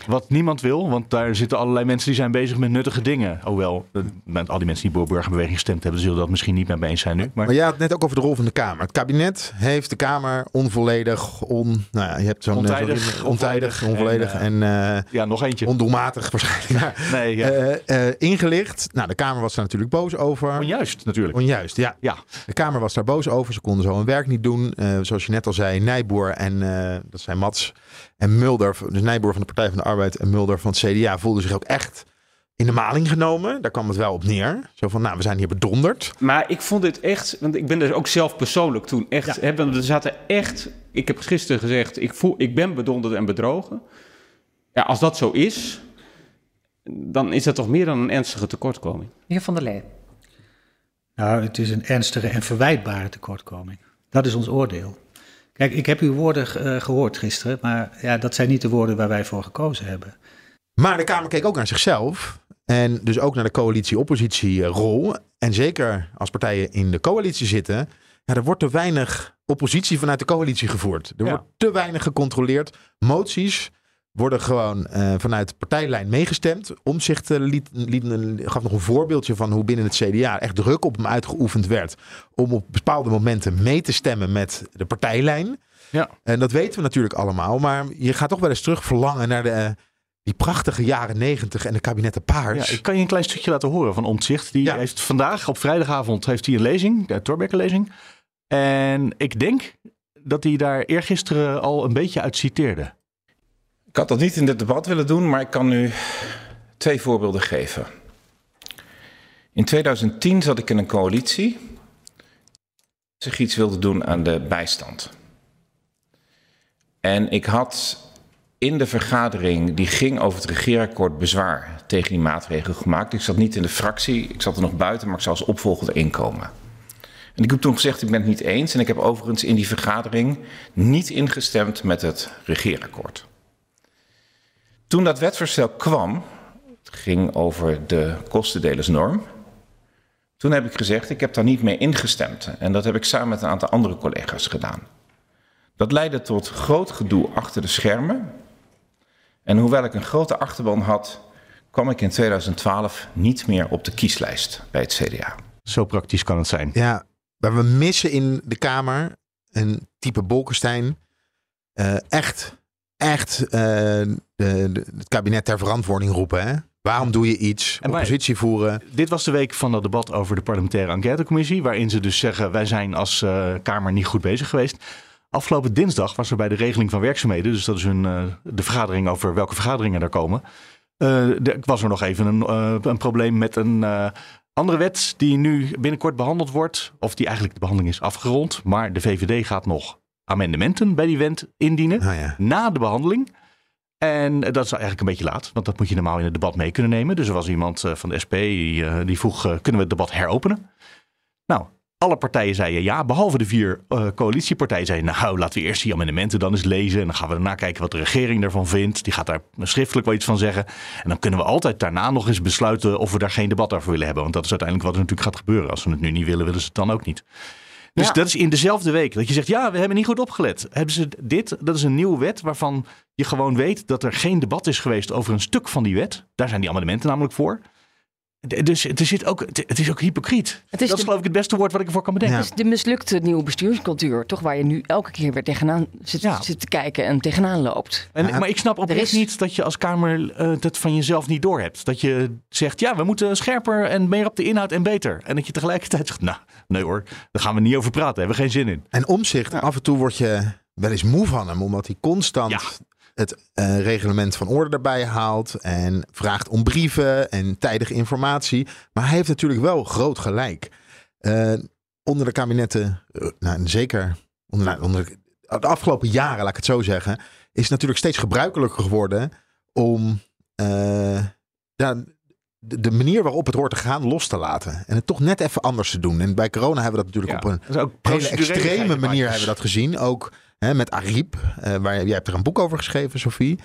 Wat niemand wil, want daar zitten allerlei mensen die zijn bezig met nuttige dingen. Hoewel, eh, met al die mensen die voor burgerbeweging gestemd hebben, zullen dat misschien niet meer mee eens zijn nu. Maar Maar jij had het net ook over de rol van de Kamer. Het kabinet heeft de Kamer onvolledig, on, nou ja, je hebt zo'n Ontijdig, zo'n- ontijdig, onvolledig en, en, eh, ja, nog eentje. ondoelmatig waarschijnlijk. nee, ja. eh, eh, ingelicht. Nou, de Kamer was daar natuurlijk boos over. Onjuist natuurlijk. Onjuist, ja. Ja. De Kamer was daar boos over. Ze konden zo hun werk niet doen. Eh, zoals je net al zei, Nijboer en eh, dat zijn Mats en Mulder. Dus Nijboer van de Partij van de Arbeid en Mulder van het CDA voelden zich ook echt in de maling genomen. Daar kwam het wel op neer. Zo van, nou, we zijn hier bedonderd. Maar ik vond dit echt, want ik ben er ook zelf persoonlijk toen echt, hè, want er zaten echt, ik heb gisteren gezegd, ik, voel, ik ben bedonderd en bedrogen. Ja, als dat zo is, dan is dat toch meer dan een ernstige tekortkoming. Meneer Van der Lee. Nou, het is een ernstige en verwijtbare tekortkoming. Dat is ons oordeel. Kijk, ik heb uw woorden eh, gehoord gisteren, maar ja, dat zijn niet de woorden waar wij voor gekozen hebben. Maar de Kamer keek ook naar zichzelf. En dus ook naar de coalitie-oppositie-rol. En zeker als partijen in de coalitie zitten. Ja, er wordt te weinig oppositie vanuit de coalitie gevoerd. Er Ja. wordt te weinig gecontroleerd. Moties worden gewoon eh, vanuit de partijlijn meegestemd. Omzicht eh, liet, liet, gaf nog een voorbeeldje van hoe binnen het CDA echt druk op hem uitgeoefend werd. Om op bepaalde momenten mee te stemmen met de partijlijn. Ja. En dat weten we natuurlijk allemaal. Maar je gaat toch wel eens terug verlangen naar de, die prachtige jaren negentig en de kabinetten Paars. Ja, ik kan je een klein stukje laten horen van Omtzigt. Die Ja. heeft vandaag op vrijdagavond heeft hij een lezing, de Torbekke lezing. En ik denk dat hij daar eergisteren al een beetje uit citeerde. Ik had dat niet in dit debat willen doen, maar ik kan nu twee voorbeelden geven. In 2010 zat ik in een coalitie. Zich iets wilde doen aan de bijstand. En ik had in de vergadering die ging over het regeerakkoord bezwaar tegen die maatregel gemaakt. Ik zat niet in de fractie, ik zat er nog buiten, maar ik zou als opvolger erin komen. En ik heb toen gezegd, ik ben het niet eens. En ik heb overigens in die vergadering niet ingestemd met het regeerakkoord. Toen dat wetsvoorstel kwam, het ging over de kostendelersnorm. Toen heb ik gezegd, ik heb daar niet mee ingestemd. En dat heb ik samen met een aantal andere collega's gedaan. Dat leidde tot groot gedoe achter de schermen. En hoewel ik een grote achterban had, kwam ik in 2012 niet meer op de kieslijst bij het CDA. Zo praktisch kan het zijn. Ja, maar we missen in de Kamer een type Bolkestein. eh, echt, echt eh, de, de- het kabinet ter verantwoording roepen. Hè? Waarom doe je iets? En Oppositie voeren. Dit was de week van dat debat over de parlementaire enquêtecommissie. Waarin ze dus zeggen: wij zijn als eh, Kamer niet goed bezig geweest. Afgelopen dinsdag was er bij de regeling van werkzaamheden. Dus dat is een, eh, de vergadering over welke vergaderingen er komen. eh, er was er nog even een, een probleem met een andere wet. Die nu binnenkort behandeld wordt. Of die eigenlijk de behandeling is afgerond. Maar de VVD gaat nog amendementen bij die wet indienen. Ja. na de behandeling. En dat is eigenlijk een beetje laat, want dat moet je normaal in het debat mee kunnen nemen. Dus er was iemand eh, van de SP die, eh, die vroeg: eh, kunnen we het debat heropenen? Nou, alle partijen zeiden ja, behalve de vier eh, coalitiepartijen zeiden: nou, laten we eerst die amendementen dan eens lezen. En dan gaan we daarna kijken wat de regering daarvan vindt. Die gaat daar schriftelijk wel iets van zeggen. En dan kunnen we altijd daarna nog eens besluiten of we daar geen debat over willen hebben. Want dat is uiteindelijk wat er natuurlijk gaat gebeuren. Als we het nu niet willen, willen ze het dan ook niet. Dus Ja. dat is in dezelfde week dat je zegt, ja, we hebben niet goed opgelet. Hebben ze dit, dat is een nieuwe wet waarvan je gewoon weet dat er geen debat is geweest over een stuk van die wet. Daar zijn die amendementen namelijk voor. Dus er zit ook, het is ook hypocriet. Het is dat is de- geloof ik het beste woord wat ik ervoor kan bedenken. Ja. Het is de mislukte nieuwe bestuurscultuur, toch? Waar je nu elke keer weer tegenaan zit, Ja. zit te kijken en tegenaan loopt. En, Ja. maar ik snap oprecht is- niet dat je als Kamer eh, dat van jezelf niet doorhebt. Dat je zegt, ja, we moeten scherper en meer op de inhoud en beter. En dat je tegelijkertijd zegt, nou, nee hoor, daar gaan we niet over praten. Hebben we geen zin in. En omzicht, af en toe word je wel eens moe van hem, omdat hij constant Ja. Het eh, reglement van orde erbij haalt en vraagt om brieven en tijdige informatie. Maar hij heeft natuurlijk wel groot gelijk. Eh, onder de kabinetten, eh, nou, zeker onder, nou, onder de, de afgelopen jaren, laat ik het zo zeggen, is het natuurlijk steeds gebruikelijker geworden om de, de manier waarop het hoort te gaan los te laten. En het toch net even anders te doen. En bij corona hebben we dat natuurlijk op een hele extreme manier hebben we dat gezien. Ook hè, met Ariep. eh, waar, jij hebt er een boek over geschreven, Sophie.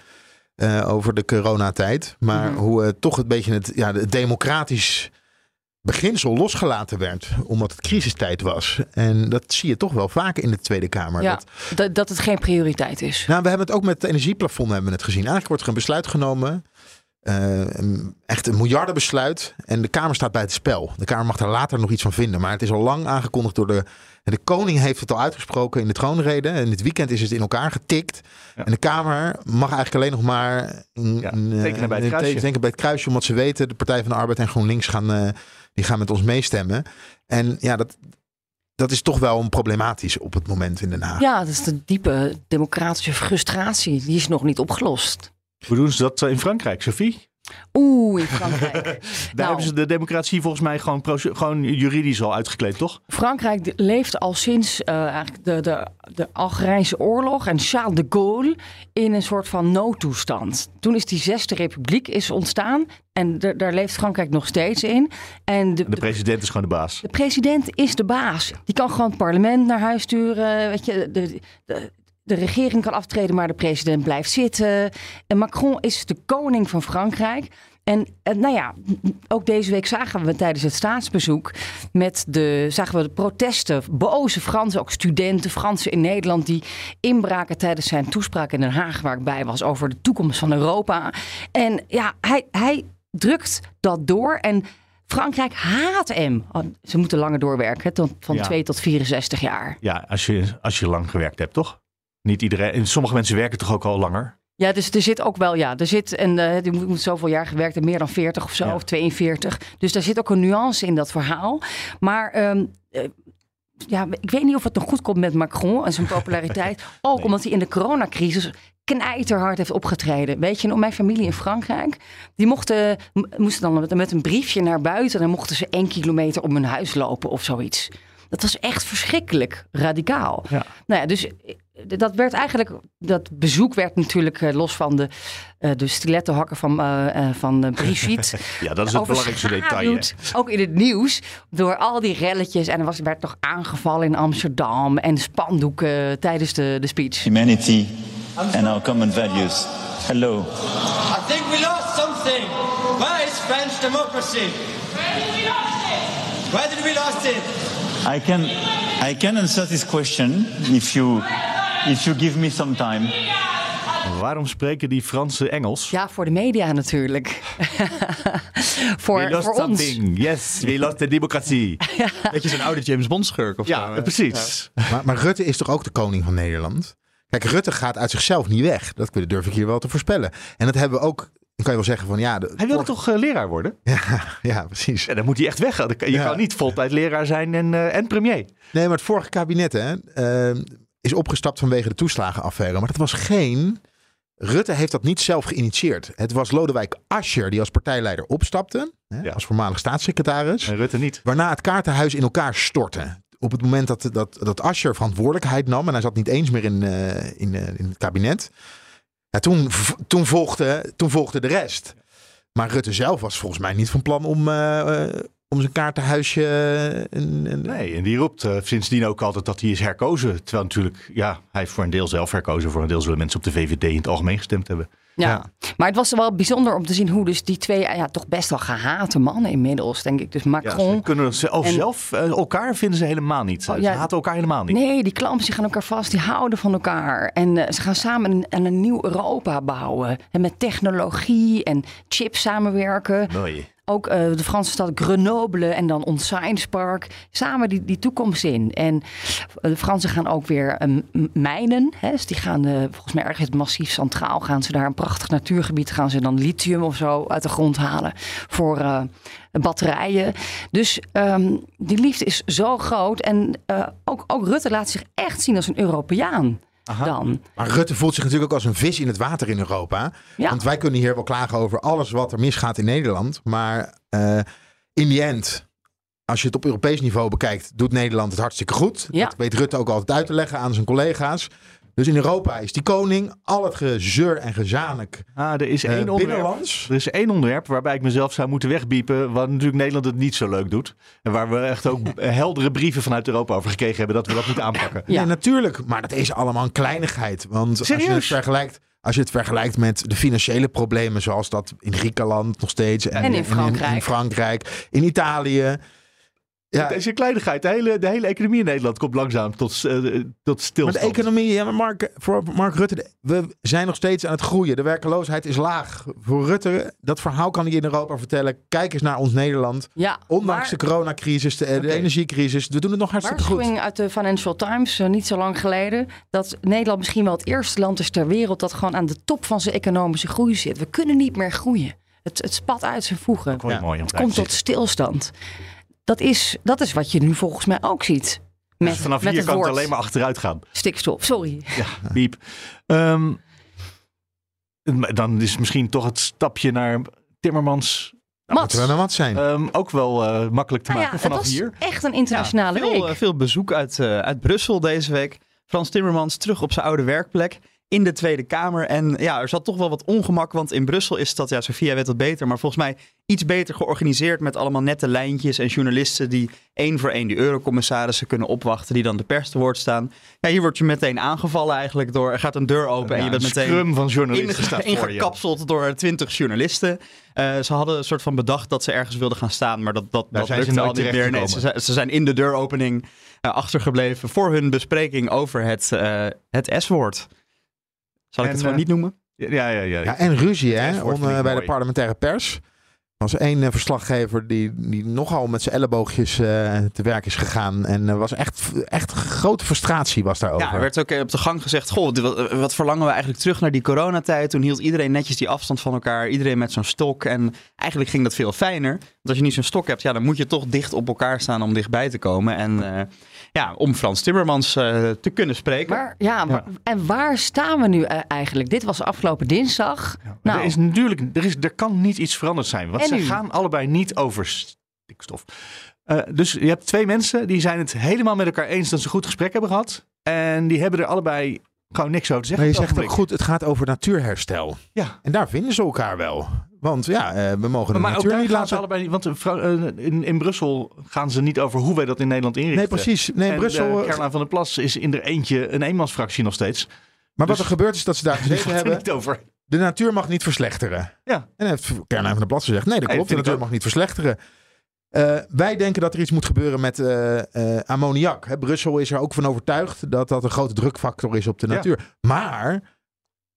eh, over de coronatijd. Maar Mhm. hoe eh, toch een beetje het, ja, het democratisch beginsel losgelaten werd. Omdat het crisistijd was. En dat zie je toch wel vaak in de Tweede Kamer. ja, Dat, dat, dat het geen prioriteit is. nou, we hebben het ook met het energieplafond hebben we het gezien. Eigenlijk wordt er een besluit genomen. Eh, een- echt een miljardenbesluit. En de Kamer staat bij het spel. De Kamer mag daar later nog iets van vinden. Maar het is al lang aangekondigd door de. En de koning heeft het al uitgesproken in de troonrede. En dit weekend is het in elkaar getikt. Ja. En de Kamer mag eigenlijk alleen nog maar. Een, Ja, een, eh, tekenen bij het kruisje. bij het kruisje. Omdat ze weten, de Partij van de Arbeid en GroenLinks gaan, eh, die gaan met ons meestemmen. En ja, dat, dat is toch wel een problematisch op het moment in Den Haag. Ja, dat is de diepe democratische frustratie. Die is nog niet opgelost. Hoe doen ze dat eh, in Frankrijk, Sophie? Oeh, in Frankrijk. Daar Nou. hebben ze de democratie volgens mij gewoon, gewoon juridisch al uitgekleed, toch? Frankrijk leeft al sinds eh, eigenlijk de, de, de Algerijnse oorlog en Charles de Gaulle in een soort van noodtoestand. Toen is die zesde republiek is ontstaan en de- daar leeft Frankrijk nog steeds in. En de, De president is gewoon de baas. de president is de baas. Die kan gewoon het parlement naar huis sturen. Weet je, de, de, regering kan aftreden, maar de president blijft zitten. En Macron is de koning van Frankrijk. En, en nou ja, ook deze week zagen we tijdens het staatsbezoek met de, zagen we de protesten, boze Fransen, ook studenten, Fransen in Nederland, die inbraken tijdens zijn toespraak in Den Haag, waar ik bij was, over de toekomst van Europa. En ja, hij, hij drukt dat door en Frankrijk haat hem. Oh, Ze moeten langer doorwerken, hè, van Ja. 2 tot 64 jaar. Ja, als je, als je lang gewerkt hebt, toch? Niet iedereen. En sommige mensen werken toch ook al langer? Ja, dus er zit ook wel, ja, er zit een, eh, die moet, zoveel jaar gewerkt hebben, meer dan 40 of zo, Ja. of 42. Dus daar zit ook een nuance in dat verhaal. Maar ehm, eh, ja, ik weet niet of het nog goed komt met Macron en zijn populariteit. Ook Nee. omdat hij in de coronacrisis knijterhard heeft opgetreden. Weet je, mijn familie in Frankrijk, die mochten, moesten dan met, met een briefje naar buiten. En dan mochten ze één kilometer om hun huis lopen of zoiets. Dat was echt verschrikkelijk radicaal. Ja. Nou ja, dus eh, dat werd eigenlijk, dat bezoek werd natuurlijk eh, los van de, eh, de stilettohakken van, eh, eh, van uh, Brigitte. Ja, dat is het belangrijkste detail. hè. Ook in het nieuws, door al die relletjes. En er was, werd nog aangevallen in Amsterdam en spandoeken tijdens de, de speech. humanity and our common values. Hello. I think we lost something. Where is French democracy? Where did we lost it? I can I can answer this question if you if you give me some time. Waarom spreken die Fransen Engels? Ja, voor de media natuurlijk. voor we lost voor ons. Yes, we lost the democratie. Beetje zo'n oude James Bond schurk of. Ja, precies. Maar, maar Rutte is toch ook de koning van Nederland? Kijk, Rutte gaat uit zichzelf niet weg. Dat durf ik hier wel te voorspellen. En dat hebben we ook. Dan kan je wel zeggen van ja. De, Hij wilde toch eh, leraar worden? Ja, ja, precies. Ja, dan moet hij echt weg. Je Ja. kan niet voltijd leraar zijn en, eh, en premier. Nee, maar het vorige kabinet hè, eh, is opgestapt vanwege de toeslagenaffaire. Maar dat was geen. Rutte heeft dat niet zelf geïnitieerd. Het was Lodewijk Asscher die als partijleider opstapte. Hè, Ja. Als voormalig staatssecretaris. En Rutte niet. Waarna het kaartenhuis in elkaar stortte. Op het moment dat, dat, dat Asscher verantwoordelijkheid nam. En hij zat niet eens meer in, eh, in, eh, in het kabinet. Ja, toen, toen, volgde, toen volgde de rest. Maar Rutte zelf was volgens mij niet van plan om, eh, om zijn kaartenhuisje... eh, een, een- Nee, en die roept eh, sindsdien ook altijd dat hij is herkozen. Terwijl natuurlijk, ja, hij heeft voor een deel zelf herkozen. Voor een deel zullen mensen op de VVD in het algemeen gestemd hebben. Ja. Ja. maar het was wel bijzonder om te zien hoe dus die twee ja, toch best wel gehate mannen inmiddels, denk ik. Dus Ja, Macron. ze kunnen ze, of En- zelf, eh, elkaar vinden ze helemaal niet. Ze Oh, ja. haten elkaar helemaal niet. Nee, die klampen zich aan elkaar vast, die houden van elkaar. En eh, ze gaan samen een, een nieuw Europa bouwen. En met technologie en chips samenwerken. Mooi. Ook eh, de Franse stad Grenoble en dan ons Science Park. Samen die, die toekomst in. En de Fransen gaan ook weer eh, m- mijnen. Hè? Dus die gaan eh, volgens mij ergens massief centraal. Gaan ze daar een prachtig natuurgebied. Gaan ze dan lithium of zo uit de grond halen. Voor eh, batterijen. Dus ehm, die liefde is zo groot. En eh, ook, ook Rutte laat zich echt zien als een Europeaan. Dan. Maar Rutte voelt zich natuurlijk ook als een vis in het water in Europa. Ja. Want wij kunnen hier wel klagen over alles wat er misgaat in Nederland. Maar eh, in die end, als je het op Europees niveau bekijkt, doet Nederland het hartstikke goed. Ja. Dat weet Rutte ook altijd uit te leggen aan zijn collega's. Dus in Europa is die koning al het gezeur en gezanik Ah, er is eh, één onderwerp. binnenlands. Er is één onderwerp waarbij ik mezelf zou moeten wegbiepen. Waar natuurlijk Nederland het niet zo leuk doet. En waar we echt ook heldere brieven vanuit Europa over gekregen hebben. Dat we dat moeten aanpakken. Ja. Nee, natuurlijk. Maar dat is allemaal een kleinigheid. Want als je, het vergelijkt, als je het vergelijkt met de financiële problemen, zoals dat in Griekenland nog steeds. En in Frankrijk. in, Frankrijk, in Italië. Ja, Deze kleinigheid, de hele, de hele economie in Nederland komt langzaam tot, eh, tot maar stilstand. de economie, ja, maar Mark, voor Mark Rutte, de- we zijn nog steeds aan het groeien. De werkeloosheid is laag. Voor Rutte, dat verhaal kan hij in Europa vertellen. Kijk eens naar ons Nederland. Ja, Ondanks de coronacrisis, de, de Oké. energiecrisis, we doen het nog hartstikke goed. waarschuwing uit de Financial Times, eh, niet zo lang geleden, dat Nederland misschien wel het eerste land is ter wereld dat gewoon aan de top van zijn economische groei zit. We kunnen niet meer groeien. Het, het spat uit zijn voegen. Ja. mooi Het komt tot stilstand. Dat is, dat is wat je nu volgens mij ook ziet. Met, Dus vanaf met hier het kan het woord alleen maar achteruit gaan. stikstof. Sorry. Ja, piep. Ehm, dan is misschien toch het stapje naar Timmermans Nou, Mats. moeten we wat zijn. ehm, ook wel eh, makkelijk te Nou maken ja, het vanaf was hier. echt een internationale veel, week. eh, veel bezoek uit, eh, uit Brussel deze week. Frans Timmermans terug op zijn oude werkplek in de Tweede Kamer. En ja, er zat toch wel wat ongemak, want in Brussel is dat, ja, Sofia weet dat beter, maar volgens mij iets beter georganiseerd met allemaal nette lijntjes en journalisten die één voor één die eurocommissarissen kunnen opwachten, die dan de pers te woord staan. Ja, hier word je meteen aangevallen eigenlijk door, er gaat een deur open en je bent een meteen scrum van journalisten inge- ingekapseld door twintig journalisten. Eh, ze hadden een soort van bedacht dat ze ergens wilden gaan staan, maar dat, dat, Daar dat zijn ze lukte al nooit niet meer. Nee, ze, ze zijn in de deuropening eh, achtergebleven voor hun bespreking over het, eh, het S-woord. Zal ik En, het gewoon eh, niet noemen? Ja, ja, ja. Ja, en ruzie hè, om, eh, bij de parlementaire pers. Er was één eh, verslaggever die, die nogal met zijn elleboogjes eh, te werk is gegaan. En er was echt, echt grote frustratie was daarover. Ja, er werd ook op de gang gezegd: Goh, wat, wat verlangen we eigenlijk terug naar die coronatijd? Toen hield iedereen netjes die afstand van elkaar, iedereen met zo'n stok. En eigenlijk ging dat veel fijner. Want als je niet zo'n stok hebt, ja, dan moet je toch dicht op elkaar staan om dichtbij te komen. En eh, ja, om Frans Timmermans eh, te kunnen spreken. Maar, ja, en waar staan we nu eh, eigenlijk? Dit was afgelopen dinsdag. Nou, er, is natuurlijk, er, is, er kan niet iets veranderd zijn. Want En ze nu? gaan allebei niet over stikstof. Eh, dus je hebt twee mensen die zijn het helemaal met elkaar eens dat ze een goed gesprek hebben gehad. En die hebben er allebei gewoon niks over te Maar zeggen. je op zegt het ook goed, het gaat over natuurherstel. Ja. En daar vinden ze elkaar wel. Want ja, eh, we mogen de Maar natuur niet gaan ze laten... allebei niet. Want eh, eh, in, in Brussel gaan ze niet over hoe wij dat in Nederland inrichten. Nee, precies. Nee, en, Brussel... Caroline van der Plas is in er eentje een eenmansfractie nog steeds. maar wat dus- er gebeurt is dat ze daar gezeten hebben... niet over. De natuur mag niet verslechteren. Ja. En heeft Caroline van der Plas gezegd, nee dat klopt, de natuur ook. mag niet verslechteren. Eh, wij denken dat er iets moet gebeuren met eh, eh, ammoniak. Hè, Brussel is er ook van overtuigd dat dat een grote drukfactor is op de Ja. natuur. Maar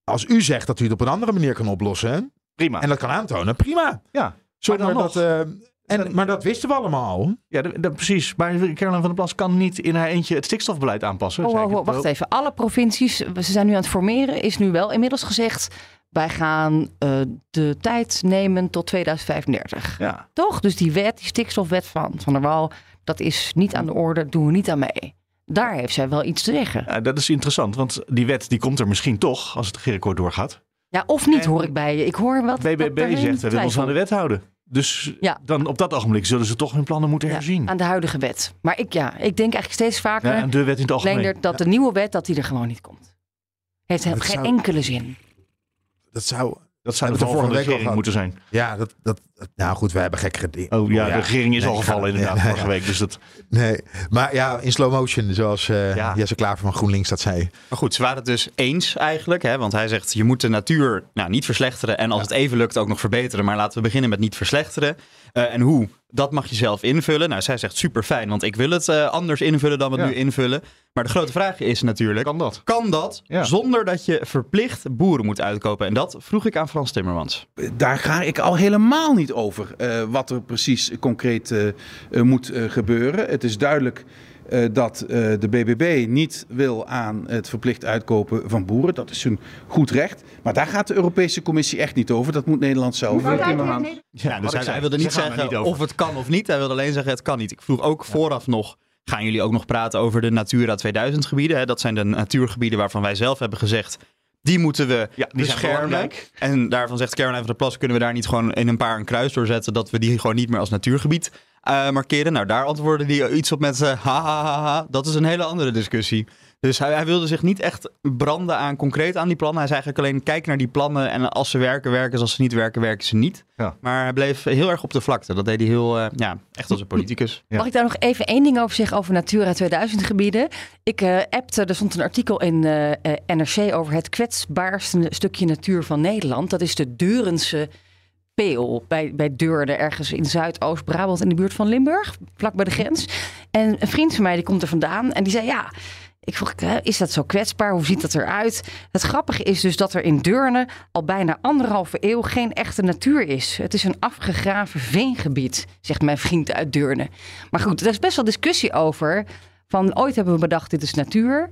als u zegt dat u het op een andere manier kan oplossen Prima. en dat kan aantonen, prima. ja. Zonder dan dat, nog. eh, en, maar dat wisten we allemaal al. Ja, de- de- precies. Maar Caroline van der Plas kan niet in haar eentje het stikstofbeleid aanpassen. Oh, oh, ik oh, wacht even. Alle provincies, ze zijn nu aan het formeren, is nu wel inmiddels gezegd. Wij gaan eh, de tijd nemen tot 2035. Ja. Toch? Dus die wet, die stikstofwet van Van der Wal, dat is niet aan de orde, doen we niet aan mee. Daar heeft zij wel iets te zeggen. Ja, dat is interessant, want die wet die komt er misschien toch als het regeerakkoord doorgaat. Ja, of niet En- hoor ik bij je. Ik hoor wat. BBB wat zegt, we willen ons aan de wet houden. Dus Ja. dan op dat ogenblik zullen ze toch hun plannen moeten Ja, herzien. aan de huidige wet. Maar ik, ja, ik denk eigenlijk steeds vaker, Ja, de wet in het algemeen. Dat de nieuwe wet dat die er gewoon niet komt. Heeft geen zou- enkele zin. Dat zou... Dat zou de we val van de vorige week al moeten zijn. Ja, dat, dat, nou goed, we hebben gekkere dingen. Oh ja, de regering is Nee, al gevallen inderdaad vorige ja. week. Dus dat, Nee, maar ja, in slow motion, zoals eh Ja. Jesse Klaver van GroenLinks dat zei. Maar goed, ze waren het dus eens eigenlijk. Hè? Want hij zegt, je moet de natuur nou, niet verslechteren. En als het even lukt ook nog verbeteren. Maar laten we beginnen met niet verslechteren. Eh, en hoe? Dat mag je zelf invullen. Nou, zij zegt super fijn, want ik wil het eh, anders invullen dan we het Ja. nu invullen. Maar de grote vraag is natuurlijk, kan dat? kan dat Ja. zonder dat je verplicht boeren moet uitkopen? En dat vroeg ik aan Frans Timmermans. Daar ga ik al helemaal niet over eh, wat er precies concreet eh, eh, moet eh, gebeuren. Het is duidelijk eh, dat eh, de BBB niet wil aan het verplicht uitkopen van boeren. Dat is hun goed recht. Maar daar gaat de Europese Commissie echt niet over. Dat moet Nederland zelf. Ja, dus hij, wilde niet zeggen niet of het kan of niet. Hij wilde alleen zeggen het kan niet. Ik vroeg ook vooraf nog, gaan jullie ook nog praten over de Natura 2000 gebieden? Hè? Dat zijn de natuurgebieden waarvan wij zelf hebben gezegd, die moeten we Ja, die beschermen. En daarvan zegt Caroline van der Plas, kunnen we daar niet gewoon in een paar een kruis doorzetten, dat we die gewoon niet meer als natuurgebied eh, markeren? Nou, daar antwoordde hij iets op met, eh, ha, ha, ha, ha. dat is een hele andere discussie. Dus hij, hij wilde zich niet echt branden aan concreet aan die plannen. Hij zei eigenlijk alleen, kijk naar die plannen en als ze werken, werken ze. Als ze niet werken, werken ze niet. Ja. Maar hij bleef heel erg op de vlakte. Dat deed hij heel, eh, ja, echt als een politicus. Ja. Mag ik daar nog even één ding over zeggen over Natura 2000 gebieden? Ik eh appte, er stond een artikel in eh, eh, NRC over het kwetsbaarste stukje natuur van Nederland. Dat is de Durense Peel bij, bij Deurne, ergens in Zuidoost-Brabant in de buurt van Limburg, vlak bij de grens. En een vriend van mij die komt er vandaan en die zei ja... Ik vroeg, is dat zo kwetsbaar? Hoe ziet dat eruit? Het grappige is dus dat er in Deurne al bijna anderhalve eeuw geen echte natuur is. Het is een afgegraven veengebied, zegt mijn vriend uit Deurne. Maar goed, er is best wel discussie over. Van ooit hebben we bedacht, dit is natuur.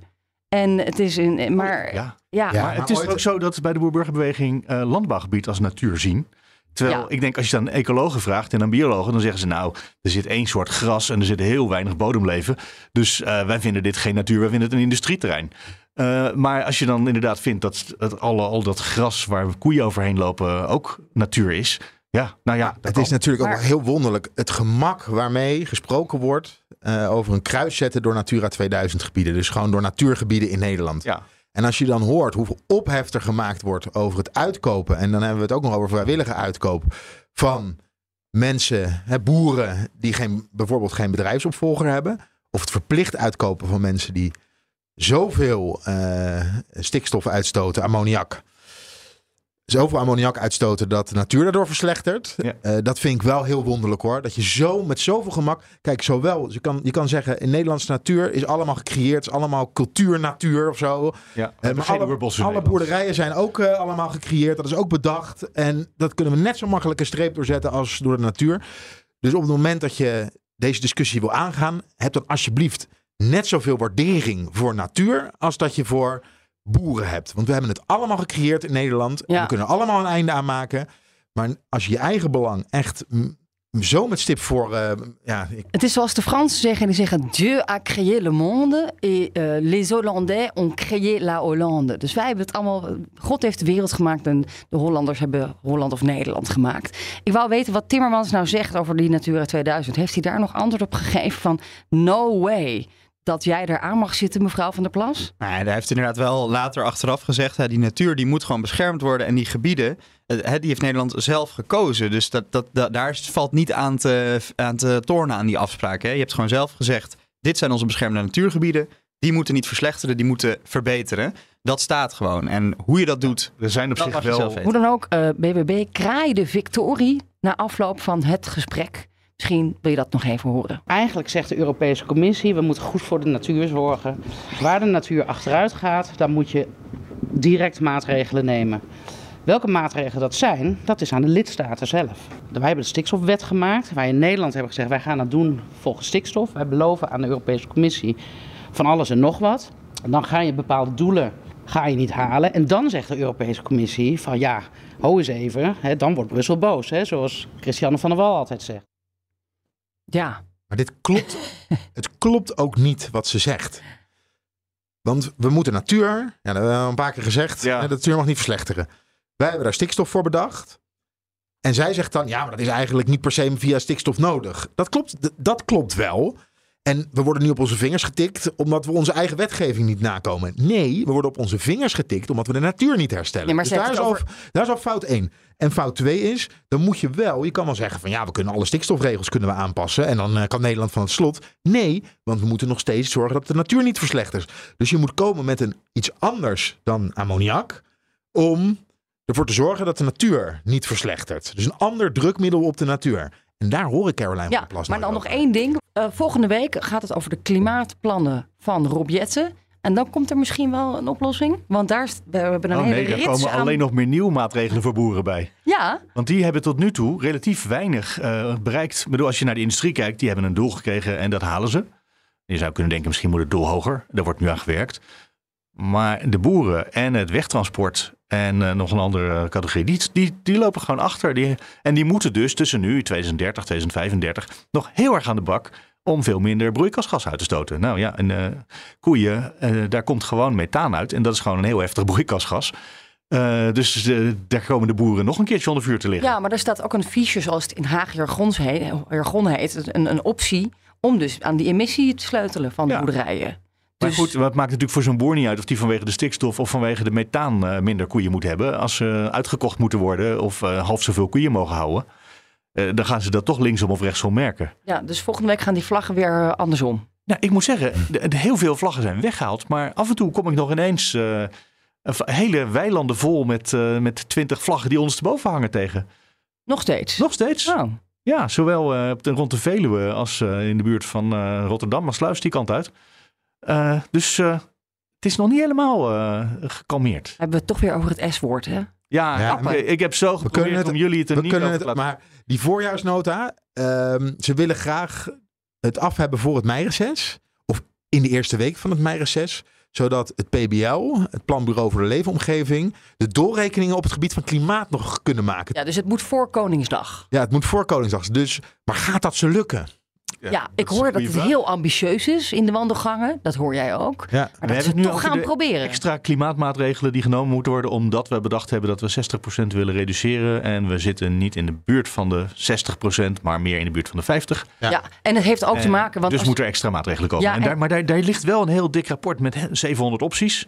En het is een. Maar Ja. ja, Ja. Maar het is ooit- ook zo dat ze bij de boerburgerbeweging eh, landbouwgebied als natuur zien. Terwijl Ja. ik denk, als je dan ecologen vraagt en aan biologen, dan zeggen ze nou, er zit één soort gras en er zit heel weinig bodemleven. Dus eh, wij vinden dit geen natuur, wij vinden het een industrieterrein. Eh, maar als je dan inderdaad vindt dat, dat alle, al dat gras waar koeien overheen lopen ook natuur is. Ja, nou ja, Het kan. is natuurlijk ook Maar- heel wonderlijk. Het gemak waarmee gesproken wordt eh, over een kruis zetten door Natura 2000 gebieden. Dus gewoon door natuurgebieden in Nederland. Ja. En als je dan hoort hoeveel ophef er gemaakt wordt over het uitkopen. En dan hebben we het ook nog over vrijwillige uitkoop van mensen, hè, boeren die geen, bijvoorbeeld geen bedrijfsopvolger hebben. Of het verplicht uitkopen van mensen die zoveel eh, stikstof uitstoten, ammoniak. Zoveel ammoniak uitstoten dat de natuur daardoor verslechtert. Ja. Eh, dat vind ik wel heel wonderlijk hoor. Dat je zo met zoveel gemak. Kijk, zowel. Je kan, je kan zeggen. In Nederlandse natuur is allemaal gecreëerd. is allemaal cultuurnatuur of zo. Ja, Eh, maar alle, alle boerderijen zijn ook eh, allemaal gecreëerd. Dat is ook bedacht. En dat kunnen we net zo makkelijk een streep doorzetten als door de natuur. Dus op het moment dat je deze discussie wil aangaan, heb dan alsjeblieft net zoveel waardering voor natuur als dat je voor boeren hebt. Want we hebben het allemaal gecreëerd in Nederland. Ja. We kunnen allemaal een einde aan maken. Maar als je je eigen belang echt zo met stip voor... eh, ja, ik, Het is zoals de Fransen zeggen, die zeggen Dieu a créé le monde et euh, les Hollandais ont créé la Hollande. Dus wij hebben het allemaal, God heeft de wereld gemaakt en de Hollanders hebben Holland of Nederland gemaakt. Ik wou weten wat Timmermans nou zegt over die Natura 2000. Heeft hij daar nog antwoord op gegeven van no way. Dat jij er aan mag zitten, mevrouw van der Plas? Nou, hij heeft inderdaad wel later achteraf gezegd, hè, die natuur die moet gewoon beschermd worden. En die gebieden, eh, hè, die heeft Nederland zelf gekozen. Dus dat, dat, dat- daar valt niet aan te, aan te tornen aan die afspraken. Hè. Je hebt gewoon zelf gezegd, dit zijn onze beschermde natuurgebieden. Die moeten niet verslechteren, die moeten verbeteren. Dat staat gewoon. En hoe je dat doet, Er zijn op dat zich wel... Hoe dan ook, eh, BBB kraaide victorie na afloop van het gesprek. Misschien wil je dat nog even horen. Eigenlijk zegt de Europese Commissie, we moeten goed voor de natuur zorgen. Waar de natuur achteruit gaat, dan moet je direct maatregelen nemen. Welke maatregelen dat zijn, dat is aan de lidstaten zelf. Wij hebben de stikstofwet gemaakt. Wij in Nederland hebben gezegd, wij gaan het doen volgens stikstof. Wij beloven aan de Europese Commissie van alles en nog wat. En dan ga je bepaalde doelen ga je niet halen. En dan zegt de Europese Commissie van ja, ho eens even, hè, dan wordt Brussel boos. Hè, zoals Christiane van der Wal altijd zegt. Ja, Maar dit klopt. het klopt ook niet wat ze zegt. Want we moeten natuur, ja, dat hebben we al een paar keer gezegd, Ja. hè, de natuur mag niet verslechteren. Wij hebben daar stikstof voor bedacht. En zij zegt dan, ja, maar dat is eigenlijk niet per se via stikstof nodig. Dat klopt, dat klopt wel. En we worden nu op onze vingers getikt omdat we onze eigen wetgeving niet nakomen. Nee, we worden op onze vingers getikt omdat we de natuur niet herstellen. Nee, maar dus daar is, heeft al, daar is al fout 1. En fout 2 is, dan moet je wel, je kan wel zeggen van ja, we kunnen alle stikstofregels kunnen we aanpassen en dan eh, kan Nederland van het slot. Nee, want we moeten nog steeds zorgen dat de natuur niet verslechtert. Dus je moet komen met een iets anders dan ammoniak om ervoor te zorgen dat de natuur niet verslechtert. Dus een ander drukmiddel op de natuur. En daar hoor ik Caroline van ja der Plas maar dan nog over. één ding. Eh, volgende week gaat het over de klimaatplannen van Rob Jetten. En dan komt er misschien wel een oplossing. Want daar we hebben een Oh hele nee, rits komen aan... alleen nog meer nieuwe maatregelen voor boeren bij. Ja, Want die hebben tot nu toe relatief weinig eh, bereikt. Ik bedoel, als je naar de industrie kijkt, die hebben een doel gekregen en dat halen ze. Je zou kunnen denken, misschien moet het doel hoger. Daar wordt nu aan gewerkt. Maar de boeren en het wegtransport en eh, nog een andere categorie, die, die, die lopen gewoon achter. Die, en die moeten dus tussen nu, 2030, 2035, nog heel erg aan de bak om veel minder broeikasgas uit te stoten. Nou ja, en eh, koeien, eh, daar komt gewoon methaan uit. En dat is gewoon een heel heftig broeikasgas. Eh, dus eh, daar komen de boeren nog een keertje onder vuur te liggen. ja, maar er staat ook een feature, zoals het in Haag jargon heet, een, een optie om dus aan die emissie te sleutelen van de Ja. boerderijen. Maar Dus- goed, wat maakt natuurlijk voor zo'n boer niet uit of die vanwege de stikstof of vanwege de methaan eh, minder koeien moet hebben. Als ze uitgekocht moeten worden of eh, half zoveel koeien mogen houden. eh, dan gaan ze dat toch linksom of rechtsom merken. Ja, dus volgende week gaan die vlaggen weer andersom. Nou, ik moet zeggen, heel veel vlaggen zijn weggehaald. Maar af en toe kom ik nog ineens hele weilanden vol met, eh, met twintig vlaggen die ons te boven hangen tegen. Nog steeds. Nog steeds. Oh. Ja, zowel rond de Veluwe als in de buurt van Rotterdam, maar sluis die kant uit. Eh, dus eh, het is nog niet helemaal eh, gekalmeerd. Hebben we het toch weer over het S-woord, hè? Ja, Ja, ik- maar- ik heb zo geprobeerd het- om jullie het er We niet kunnen over het, te laten... maar die voorjaarsnota, ehm, ze willen graag het af hebben voor het meireces. Of in de eerste week van het meireces. Zodat het PBL, het Planbureau voor de Leefomgeving, de doorrekeningen op het gebied van klimaat nog kunnen maken. Ja, dus het moet voor Koningsdag. Ja, het moet voor Koningsdag. Dus, maar gaat dat ze lukken? Ja, ik hoor dat het heel ambitieus is in de wandelgangen. Dat hoor jij ook. Ja. Maar We dat hebben ze het toch gaan proberen. Extra klimaatmaatregelen die genomen moeten worden omdat we bedacht hebben dat we 60% willen reduceren. En we zitten niet in de buurt van de 60%, maar meer in de buurt van de 50%. Ja. en het heeft ook te En maken... Want dus als- moeten er extra maatregelen komen. Ja, en daar, maar daar, daar ligt wel een heel dik rapport met hè, 700 opties.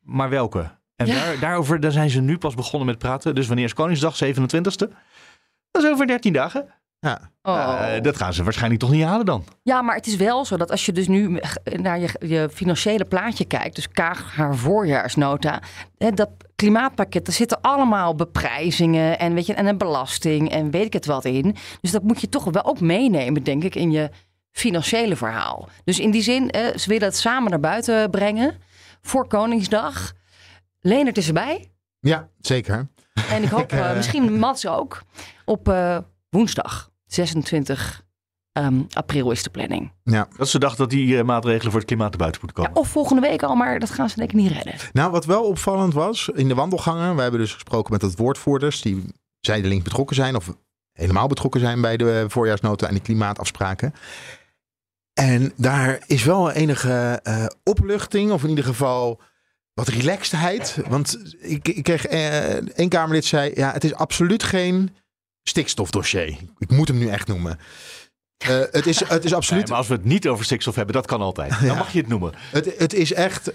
Maar welke? En Ja. daar, daarover daar zijn ze nu pas begonnen met praten. Dus wanneer is Koningsdag? 27e? Dat is over 13 dagen. Ja. Oh. Eh, dat gaan ze waarschijnlijk toch niet halen dan. Ja, maar het is wel zo dat als je dus nu naar je, je financiële plaatje kijkt, dus Kaag haar voorjaarsnota, hè, dat klimaatpakket, daar zitten allemaal beprijzingen en, weet je, en een belasting en weet ik het wat in. Dus dat moet je toch wel ook meenemen, denk ik, in je financiële verhaal. Dus in die zin, eh, ze willen het samen naar buiten brengen voor Koningsdag. Leonard is erbij. Ja, zeker. En ik hoop, eh, misschien Mats ook, op eh, woensdag, 26 ehm, april is de planning. Ja. Dat ze dachten dat die eh, maatregelen voor het klimaat naar buiten moeten komen. Of volgende week al, maar dat gaan ze denk ik niet redden. Nou, wat wel opvallend was in de wandelgangen. We hebben dus gesproken met de woordvoerders die zijdelings betrokken zijn of helemaal betrokken zijn bij de voorjaarsnota en die klimaatafspraken. En daar is wel enige eh, opluchting, of in ieder geval wat relaxedheid. Want ik, ik kreeg eh één Kamerlid zei: ja, het is absoluut geen stikstofdossier. Ik moet hem nu echt noemen. Eh, het, is, het is absoluut. Nee, maar als we het niet over stikstof hebben, dat kan altijd. Dan mag je het noemen. Het, het is echt eh,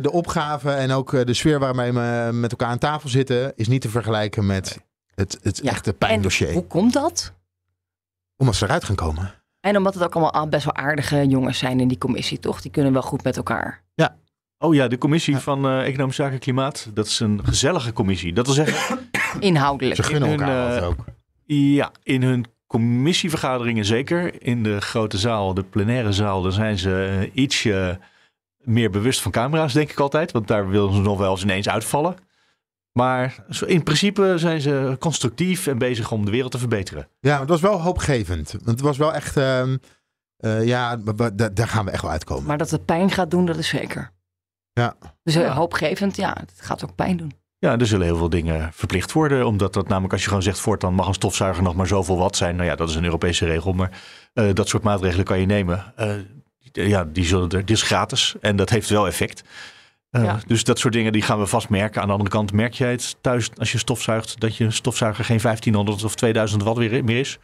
de opgave en ook eh, de sfeer waarmee we met elkaar aan tafel zitten, is niet te vergelijken met het, het echte pijndossier. En hoe komt dat? Omdat ze eruit gaan komen. En omdat het ook allemaal best wel aardige jongens zijn in die commissie, toch? Die kunnen wel goed met elkaar. Ja. Oh ja, de commissie van eh, Economische Zaken en Klimaat. Dat is een gezellige commissie. Dat wil zeggen... Inhoudelijk. Ze gunnen in hun, elkaar wat ook. Ja, in hun commissievergaderingen zeker. In de grote zaal, de plenaire zaal, daar zijn ze eh, ietsje meer bewust van camera's, denk ik altijd. Want daar willen ze nog wel eens ineens uitvallen. Maar in principe zijn ze constructief en bezig om de wereld te verbeteren. Ja, het was wel hoopgevend. Want het was wel echt, ehm, eh, ja, daar gaan we echt wel uitkomen. Maar dat het pijn gaat doen, dat is zeker. Ja. Dus eh, hoopgevend, ja, het gaat ook pijn doen. Ja, er zullen heel veel dingen verplicht worden. Omdat dat namelijk, als je gewoon zegt, voortaan mag een stofzuiger nog maar zoveel watt zijn. Nou ja, dat is een Europese regel. Maar eh, dat soort maatregelen kan je nemen. Eh, ja, die zullen er, dit is gratis. En dat heeft wel effect. Eh, Ja. Dus dat soort dingen die gaan we vast merken. Aan de andere kant merk jij het thuis als je stofzuigt. Dat je stofzuiger geen 1500 of 2000 watt weer, meer is?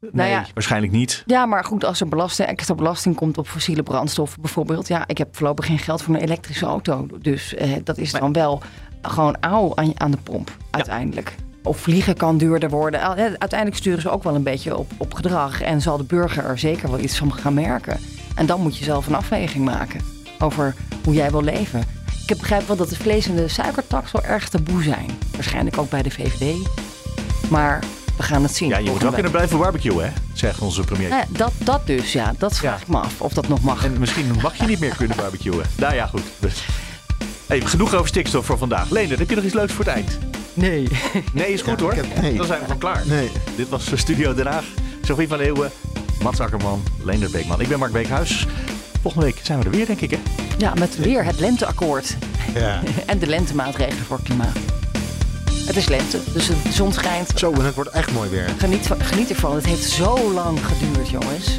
Nee, Nou ja. waarschijnlijk niet. Ja, maar goed, als er belasting, extra belasting komt op fossiele brandstoffen bijvoorbeeld. Ja, ik heb voorlopig geen geld voor een elektrische auto. Dus eh, dat is dan wel gewoon auw aan, aan de pomp uiteindelijk. Of vliegen kan duurder worden. Uiteindelijk sturen ze ook wel een beetje op, op gedrag. En zal de burger er zeker wel iets van gaan merken. En dan moet je zelf een afweging maken over hoe jij wil leven. Ik heb begrijp wel dat de vlees- en de suikertax wel erg taboe zijn. Waarschijnlijk ook bij de VVD. Maar we gaan het zien. Ja, je moet wel kunnen blijven barbecuen, hè? Zegt onze premier. ja, dat, dat dus, ja. Dat vraag ik me af of dat nog mag. En misschien mag je niet meer kunnen barbecuen. Nou ja, goed. Hey, genoeg over stikstof voor vandaag. Leender, heb je nog iets leuks voor het eind? Nee. Nee, is goed hoor. ik heb- nee. Dan zijn we gewoon klaar. Nee. Dit was Studio Den Haag. Sophie van Leeuwen, Mats Akkerman, Leender Beekman. Ik ben Mark Beekhuis. Volgende week zijn we er weer, denk ik, hè? Ja, met weer het lenteakkoord. Ja. En de lentemaatregelen voor klimaat. Het is lente, dus de zon schijnt. Zo, en het wordt echt mooi weer. Geniet, van- geniet ervan. Het heeft zo lang geduurd, jongens.